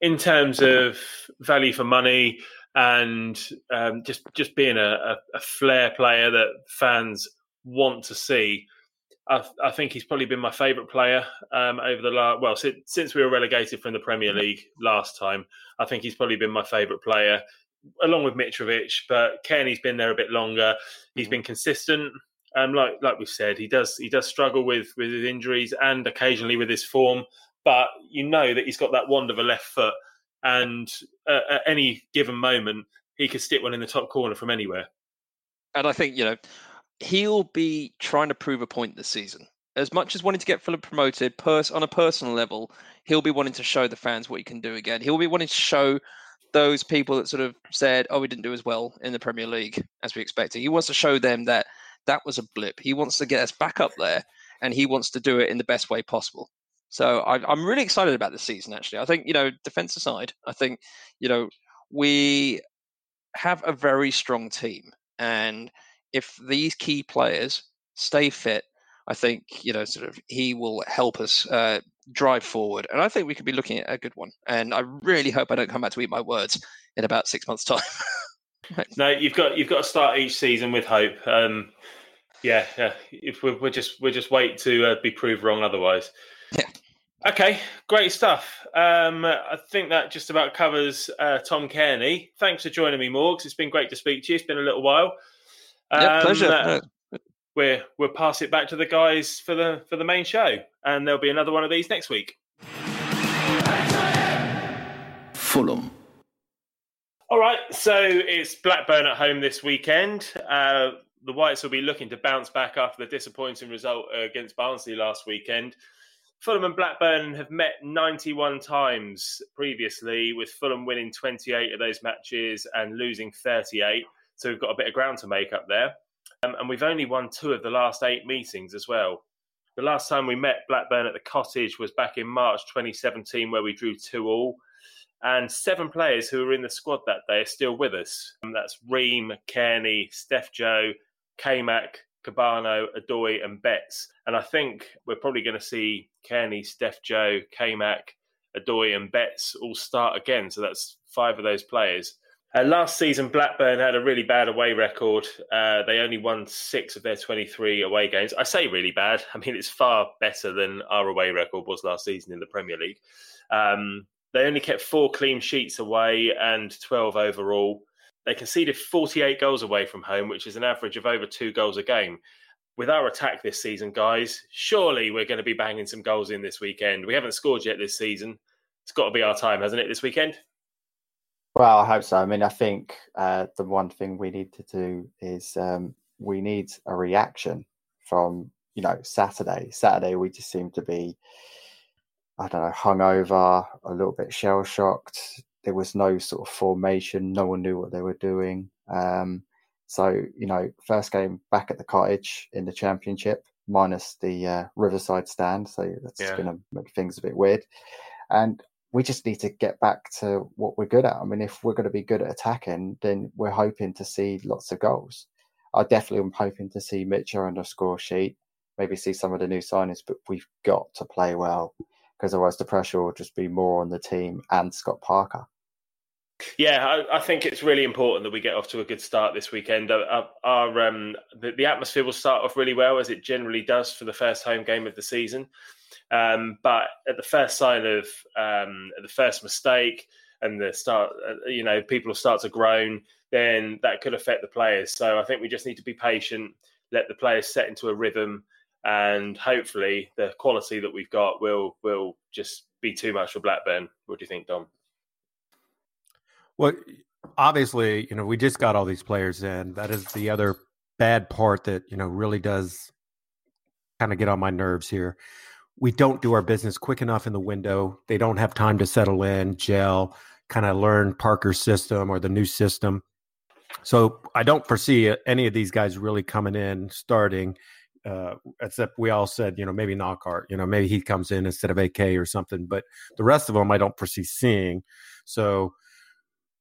in terms of value for money and um, just just being a, a, a flair player that fans want to see, I, I think he's probably been my favourite player um, over the last well since, since we were relegated from the Premier League last time. I think he's probably been my favourite player along with Mitrovic, but Cairney's been there a bit longer. He's been consistent. Um, like like we've said, he does he does struggle with with his injuries and occasionally with his form, but you know that he's got that wand of a left foot, and uh, at any given moment he could stick one in the top corner from anywhere. And I think you know he'll be trying to prove a point this season. As much as wanting to get Fulham promoted, pers- on a personal level, he'll be wanting to show the fans what he can do again. He'll be wanting to show those people that sort of said, "Oh, we didn't do as well in the Premier League as we expected." He wants to show them that that was a blip. He wants to get us back up there, and he wants to do it in the best way possible. So I, I'm really excited about this season. Actually, I think you know, defense aside, I think you know we have a very strong team, and if these key players stay fit, I think you know, sort of, he will help us uh, drive forward, and I think we could be looking at a good one. And I really hope I don't come back to eat my words in about six months' time. No, you've got you've got to start each season with hope. Um, yeah, yeah. If we're, we're just we're just wait to uh, be proved wrong otherwise. Yeah. Okay, great stuff. Um, I think that just about covers uh, Tom Cairney. Thanks for joining me, Morgs. It's been great to speak to you. It's been a little while. Yeah, Um, pleasure. uh, we're we'll pass it back to the guys for the for the main show, and there'll be another one of these next week. Fulham. All right, so it's Blackburn at home this weekend. Uh, the Whites will be looking to bounce back after the disappointing result against Barnsley last weekend. Fulham and Blackburn have met 91 times previously, with Fulham winning 28 of those matches and losing 38. So we've got a bit of ground to make up there. Um, and we've only won two of the last eight meetings as well. The last time we met Blackburn at the Cottage was back in March 2017, where we drew two all and seven players who were in the squad that day are still with us. And that's Ream, Cairney, Steph Joe, K-Mac, Kebano, Odoi, and Betts. And I think we're probably going to see Cairney, Steph Joe, K-Mac, Odoi, and Betts all start again. So that's five of those players. Uh, last season, Blackburn had a really bad away record. Uh, they only won six of their 23 away games. I say really bad. I mean, it's far better than our away record was last season in the Premier League. Um, they only kept four clean sheets away and 12 overall. They conceded 48 goals away from home, which is an average of over two goals a game. With our attack this season, guys, surely we're going to be banging some goals in this weekend. We haven't scored yet this season. It's got to be our time, hasn't it, this weekend? Well, I hope so. I mean, I think uh, the one thing we need to do is um, we need a reaction from you know Saturday. Saturday, we just seem to be I don't know, hungover, a little bit shell shocked. There was no sort of formation. No one knew what they were doing. Um, so, you know, first game back at the cottage in the championship, minus the uh, Riverside stand. So that's yeah. going to make things a bit weird. And we just need to get back to what we're good at. I mean, if we're going to be good at attacking, then we're hoping to see lots of goals. I definitely am hoping to see Mitchell on the score sheet, maybe see some of the new signings, but we've got to play well because otherwise the pressure will just be more on the team and Scott Parker. Yeah, I, I, think it's really important that we get off to a good start this weekend. Our, our um, the, the, atmosphere will start off really well, as it generally does for the first home game of the season. Um, but at the first sign of um, the first mistake and the start, uh, you know, people will start to groan. Then that could affect the players. So I think we just need to be patient, let the players set into a rhythm, and hopefully the quality that we've got will will just be too much for Blackburn. What do you think, Dom? Well, obviously, you know, we just got all these players in. That is the other bad part that, you know, really does kind of get on my nerves here. We don't do our business quick enough in the window. They don't have time to settle in, gel, kind of learn Parker's system or the new system. So I don't foresee any of these guys really coming in starting, uh, except we all said, you know, maybe Knockaert, you know, maybe he comes in instead of AK or something. But the rest of them, I don't foresee seeing. So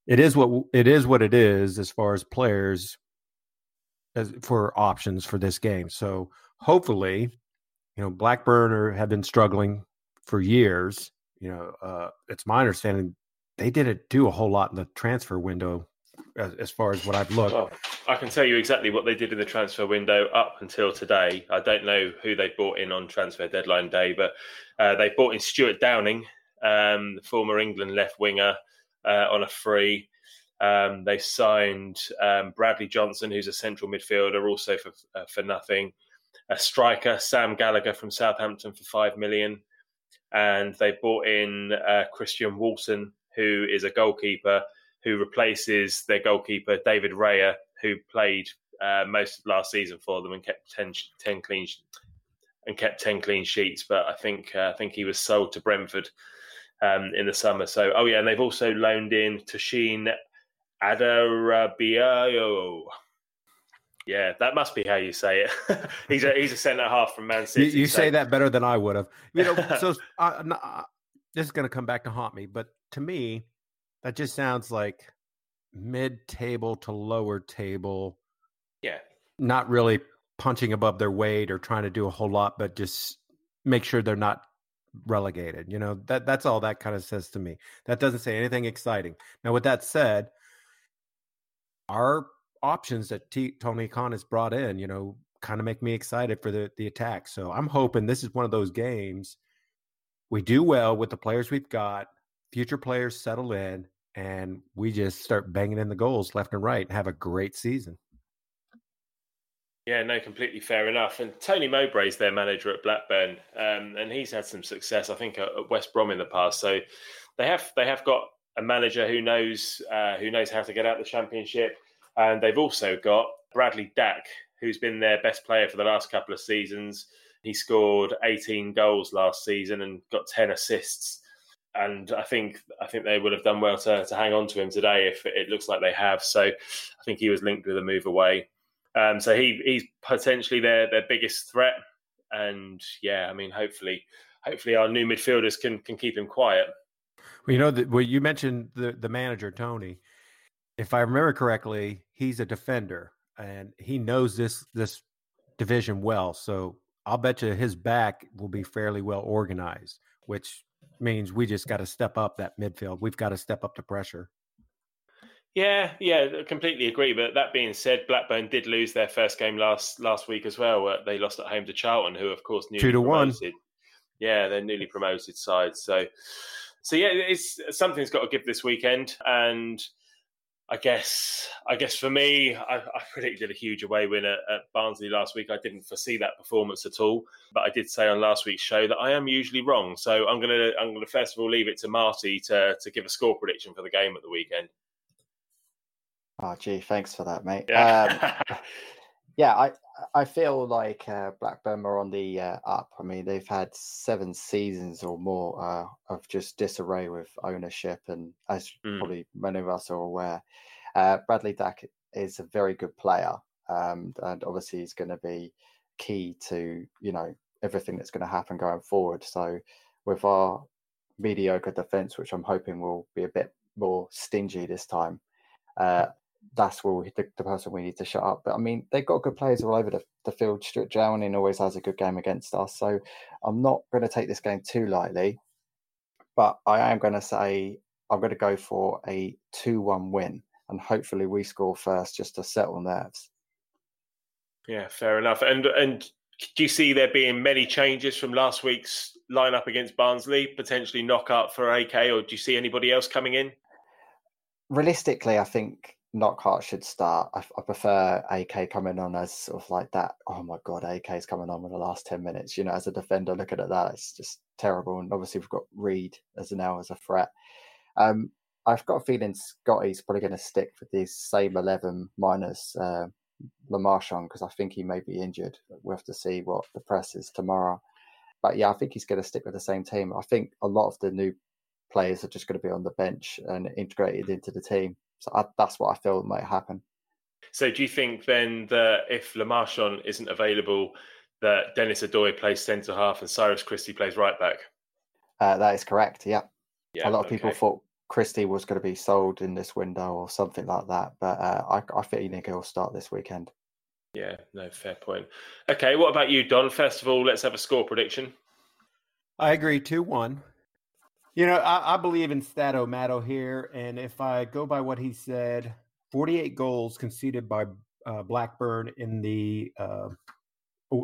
it is what it is what it is as far as players as for options for this game. So hopefully, you know, Blackburn have been struggling for years. You know, uh, it's my understanding they didn't do a whole lot in the transfer window as, as far as what I've looked. Well, I can tell you exactly what they did in the transfer window up until today. I don't know who they bought in on transfer deadline day, but uh, they bought in Stuart Downing, um, the former England left winger uh, on a free. Um, they signed um, Bradley Johnson, who's a central midfielder, also for uh, for nothing. A striker, Sam Gallagher from Southampton, for five million, and they bought in uh, Christian Walton, who is a goalkeeper who replaces their goalkeeper David Raya, who played uh, most of last season for them and kept 10, 10 clean and kept ten clean sheets. But I think uh, I think he was sold to Brentford um, in the summer. So, oh yeah, and they've also loaned in Tosin Adarabioyo. Yeah, that must be how you say it. he's a he's a centre half from Man City. You, you so. say that better than I would have. You know, so uh, uh, this is going to come back to haunt me, but to me, that just sounds like mid-table to lower table. Yeah, not really punching above their weight or trying to do a whole lot, but just make sure they're not relegated. You know, that that's all that kind of says to me. That doesn't say anything exciting. Now, with that said, our options that T- Tony Khan has brought in, you know, kind of make me excited for the the attack. So I'm hoping this is one of those games we do well with the players we've got. Future players settle in, and we just start banging in the goals left and right and have a great season. Yeah, no, completely fair enough. And Tony Mowbray's their manager at Blackburn, um, and he's had some success, I think, at West Brom in the past. So they have they have got a manager who knows uh, who knows how to get out the Championship, and they've also got Bradley Dack, who's been their best player for the last couple of seasons. He scored 18 goals last season and got 10 assists. And I think I think they would have done well to, to hang on to him today if it looks like they have. So I think he was linked with a move away. Um, so he he's potentially their their biggest threat, and yeah, I mean, hopefully, hopefully our new midfielders can can keep him quiet. Well, you know, the, well, you mentioned the the manager Tony. If I remember correctly, he's a defender, and he knows this this division well. So I'll bet you his back will be fairly well organized, which means we just got to step up that midfield. We've got to step up the pressure. Yeah, yeah, completely agree. But that being said, Blackburn did lose their first game last last week as well. They lost at home to Charlton, who of course newly two to promoted. one. Yeah, they're newly promoted side. So, so yeah, it's something's got to give this weekend, and I guess I guess for me, I, I predicted a huge away win at, at, Barnsley last week. I didn't foresee that performance at all, but I did say on last week's show that I am usually wrong. So I'm gonna I'm gonna first of all leave it to Marty to to give a score prediction for the game at the weekend. Oh, gee, thanks for that, mate. Yeah. Um, Yeah, I I feel like uh, Blackburn are on the uh, up. I mean, they've had seven seasons or more uh, of just disarray with ownership, and as Mm. probably many of us are aware, uh, Bradley Dack is a very good player, um, and obviously he's going to be key to you know everything that's going to happen going forward. So, with our mediocre defense, which I'm hoping will be a bit more stingy this time, uh, that's where we, the, the person we need to shut up. But I mean, they've got good players all over the, the field. Stuart Downing always has a good game against us. So I'm not going to take this game too lightly. But I am going to say I'm going to go for a 2 1 win. And hopefully we score first just to settle nerves. Yeah, fair enough. And and do you see there being many changes from last week's lineup against Barnsley, potentially Knockaert for AK, or do you see anybody else coming in? Realistically, I think Knockaert should start. I, I prefer AK coming on as sort of like that. Oh my god, AK is coming on in the last ten minutes. You know, as a defender, looking at that, it's just terrible. And obviously, we've got Reid as an now as a threat. Um, I've got a feeling Scotty's probably going to stick with this same eleven minus uh, Le Marchand because I think he may be injured. We'll have to see what the press is tomorrow. But yeah, I think he's going to stick with the same team. I think a lot of the new players are just going to be on the bench and integrated into the team. So I, that's what I feel might happen. So do you think then that if Le Marchand isn't available, that Denis Odoi plays centre half and Cyrus Christie plays right back? Uh, that is correct. Yeah. Yeah, a lot of people thought Christie was going to be sold in this window or something like that, but uh, I, I think he'll start this weekend. Yeah, no, fair point. Okay, what about you, Don? First of all, let's have a score prediction. I agree, 2 1. You know, I, I believe in Stato Mato here. And if I go by what he said, 48 goals conceded by uh, Blackburn in the uh,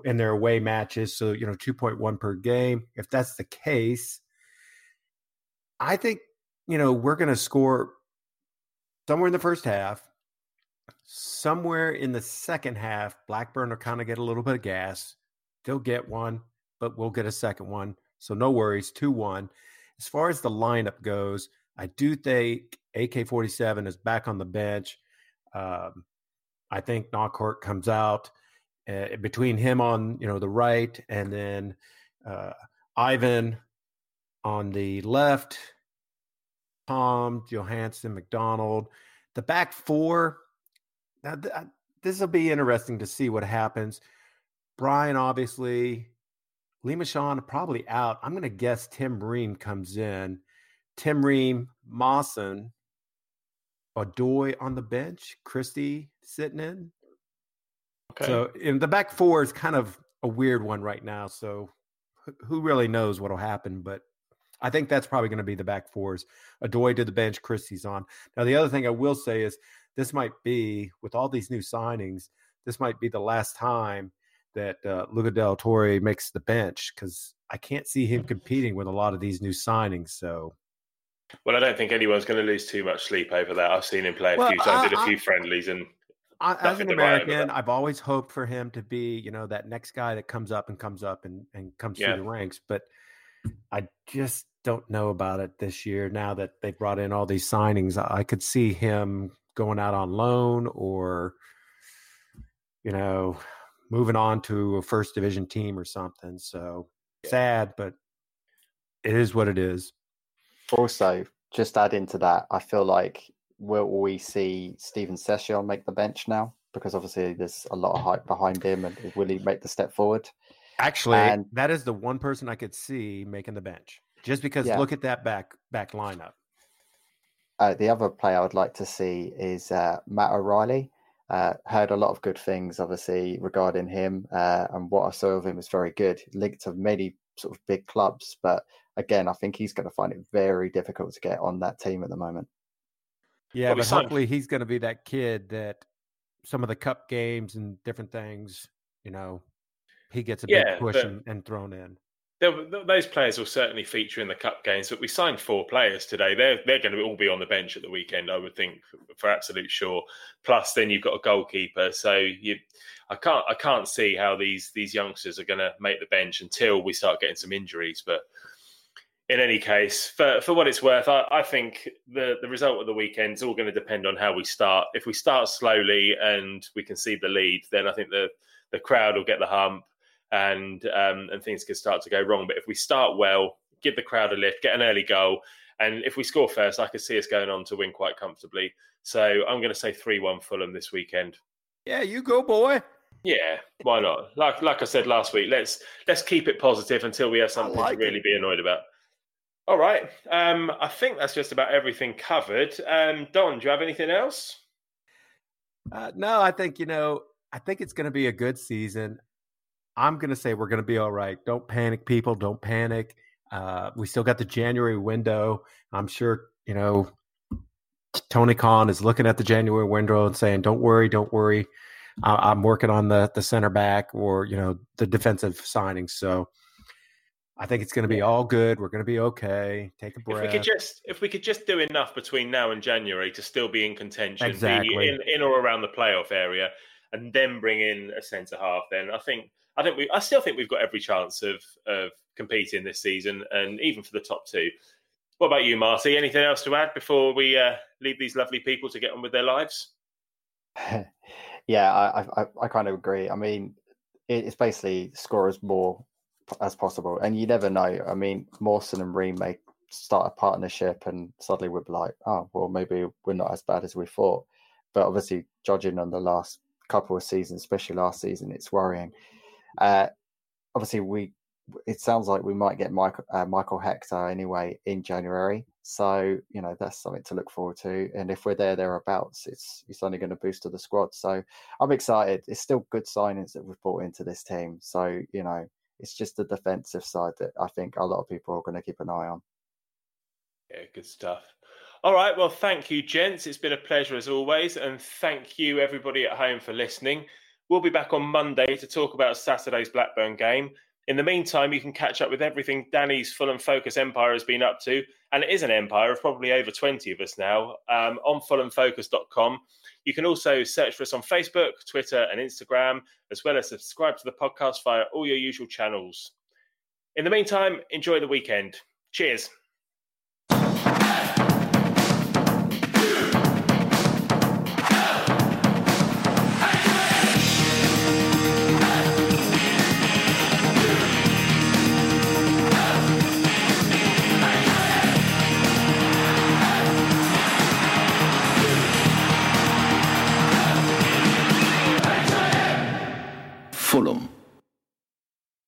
in their away matches. So, you know, 2.1 per game. If that's the case, I think, you know, we're going to score somewhere in the first half. Somewhere in the second half, Blackburn will kind of get a little bit of gas. They'll get one, but we'll get a second one. So no worries, 2 1. As far as the lineup goes, I do think AK 47 is back on the bench. Um, I think Knockaert comes out uh, between him on you know the right and then uh, Ivan on the left, Tom Johansen, McDonald, the back four. Now th- this will be interesting to see what happens. Brian, obviously, Le Marchand probably out. I'm going to guess Tim Ream comes in. Tim Ream, Mawson, Odoi on the bench, Christie sitting in. Okay. So in the back four is kind of a weird one right now. So who really knows what'll happen? But I think that's probably going to be the back fours. Odoi to the bench, Christie's on. Now the other thing I will say is this might be with all these new signings. This might be the last time that uh, Luca de la Torre makes the bench because I can't see him competing with a lot of these new signings. So well, I don't think anyone's going to lose too much sleep over that. I've seen him play a Well, few times, I- did a I- few friendlies, and I, as an to write over American. I've always hoped for him to be, you know, that next guy that comes up and comes up and, and comes Yeah. through the ranks. But I just don't know about it this year. Now that they brought in all these signings, I, I could see him going out on loan or, you know, moving on to a first division team or something. So sad, but it is what it is. Also, just add into that, I feel like will we see Steven Sessegnon make the bench now? Because obviously there's a lot of hype behind him, and will he make the step forward? Actually, And- that is the one person I could see making the bench. Just because Yeah. look at that back back lineup. Uh, the other player I would like to see is uh, Matt O'Riley. Uh, heard a lot of good things, obviously, regarding him, uh, and what I saw of him was very good. Linked to many sort of big clubs, but again, I think he's going to find it very difficult to get on that team at the moment. Yeah, Well, but hopefully he's going to be that kid that some of the cup games and different things, you know, he gets a Yeah, big push but- and, and thrown in. Those players will certainly feature in the cup games. But we signed four players today. They're they're going to all be on the bench at the weekend, I would think, for, for absolute sure. Plus, then you've got a goalkeeper, so you. I can't I can't see how these these youngsters are going to make the bench until we start getting some injuries. But in any case, for, for what it's worth, I, I think the, the result of the weekend is all going to depend on how we start. If we start slowly and we can see the lead, then I think the, the crowd will get the hump and um, and things can start to go wrong. But if we start well, give the crowd a lift, get an early goal, and if we score first, I could see us going on to win quite comfortably. So I'm going to say 3 1 Fulham this weekend. Yeah, you go, boy. Yeah, why not? Like like I said last week, let's let's keep it positive until we have something like to really it. be annoyed about. All right. Um, I think that's just about everything covered. Um, Don, do you have anything else? Uh, no, I think you know. I think it's going to be a good season. I'm going to say we're going to be all right. Don't panic, people. Don't panic. Uh, we still got the January window. I'm sure you know Tony Khan is looking at the January window and saying, "Don't worry, don't worry. I- am working on the the center back or you know the defensive signings." So I think it's going to be all good. We're going to be okay. Take a breath. If we could just if we could just do enough between now and January to still be in contention, exactly. in, in or around the playoff area, and then bring in a centre half, then I think I think we I still think we've got every chance of of competing this season, and even for the top two. What about you, Marty? Anything else to add before we uh, leave these lovely people to get on with their lives? yeah, I, I, I kind of agree. I mean, it's basically score as more as possible, and you never know. I mean, Mawson and Ream may start a partnership, and suddenly we're like, oh, well, maybe we're not as bad as we thought. But obviously, judging on the last couple of seasons, especially last season, it's worrying. Uh, obviously, we it sounds like we might get Michael uh, Michael Hector anyway in January. So you know that's something to look forward to. And if we're there thereabouts, it's it's only going to boost to the squad. So I'm excited. It's still good signings that we've brought into this team. So you know it's just the defensive side that I think a lot of people are going to keep an eye on. Yeah, good stuff. All right. Well, thank you, gents. It's been a pleasure as always. And thank you, everybody at home, for listening. We'll be back on Monday to talk about Saturday's Blackburn game. In the meantime, you can catch up with everything Danny's Fulham Focus Empire has been up to. And it is an empire of probably over 20 of us now um, on fulhamfocus.com. You can also search for us on Facebook, Twitter, and Instagram, as well as subscribe to the podcast via all your usual channels. In the meantime, enjoy the weekend. Cheers.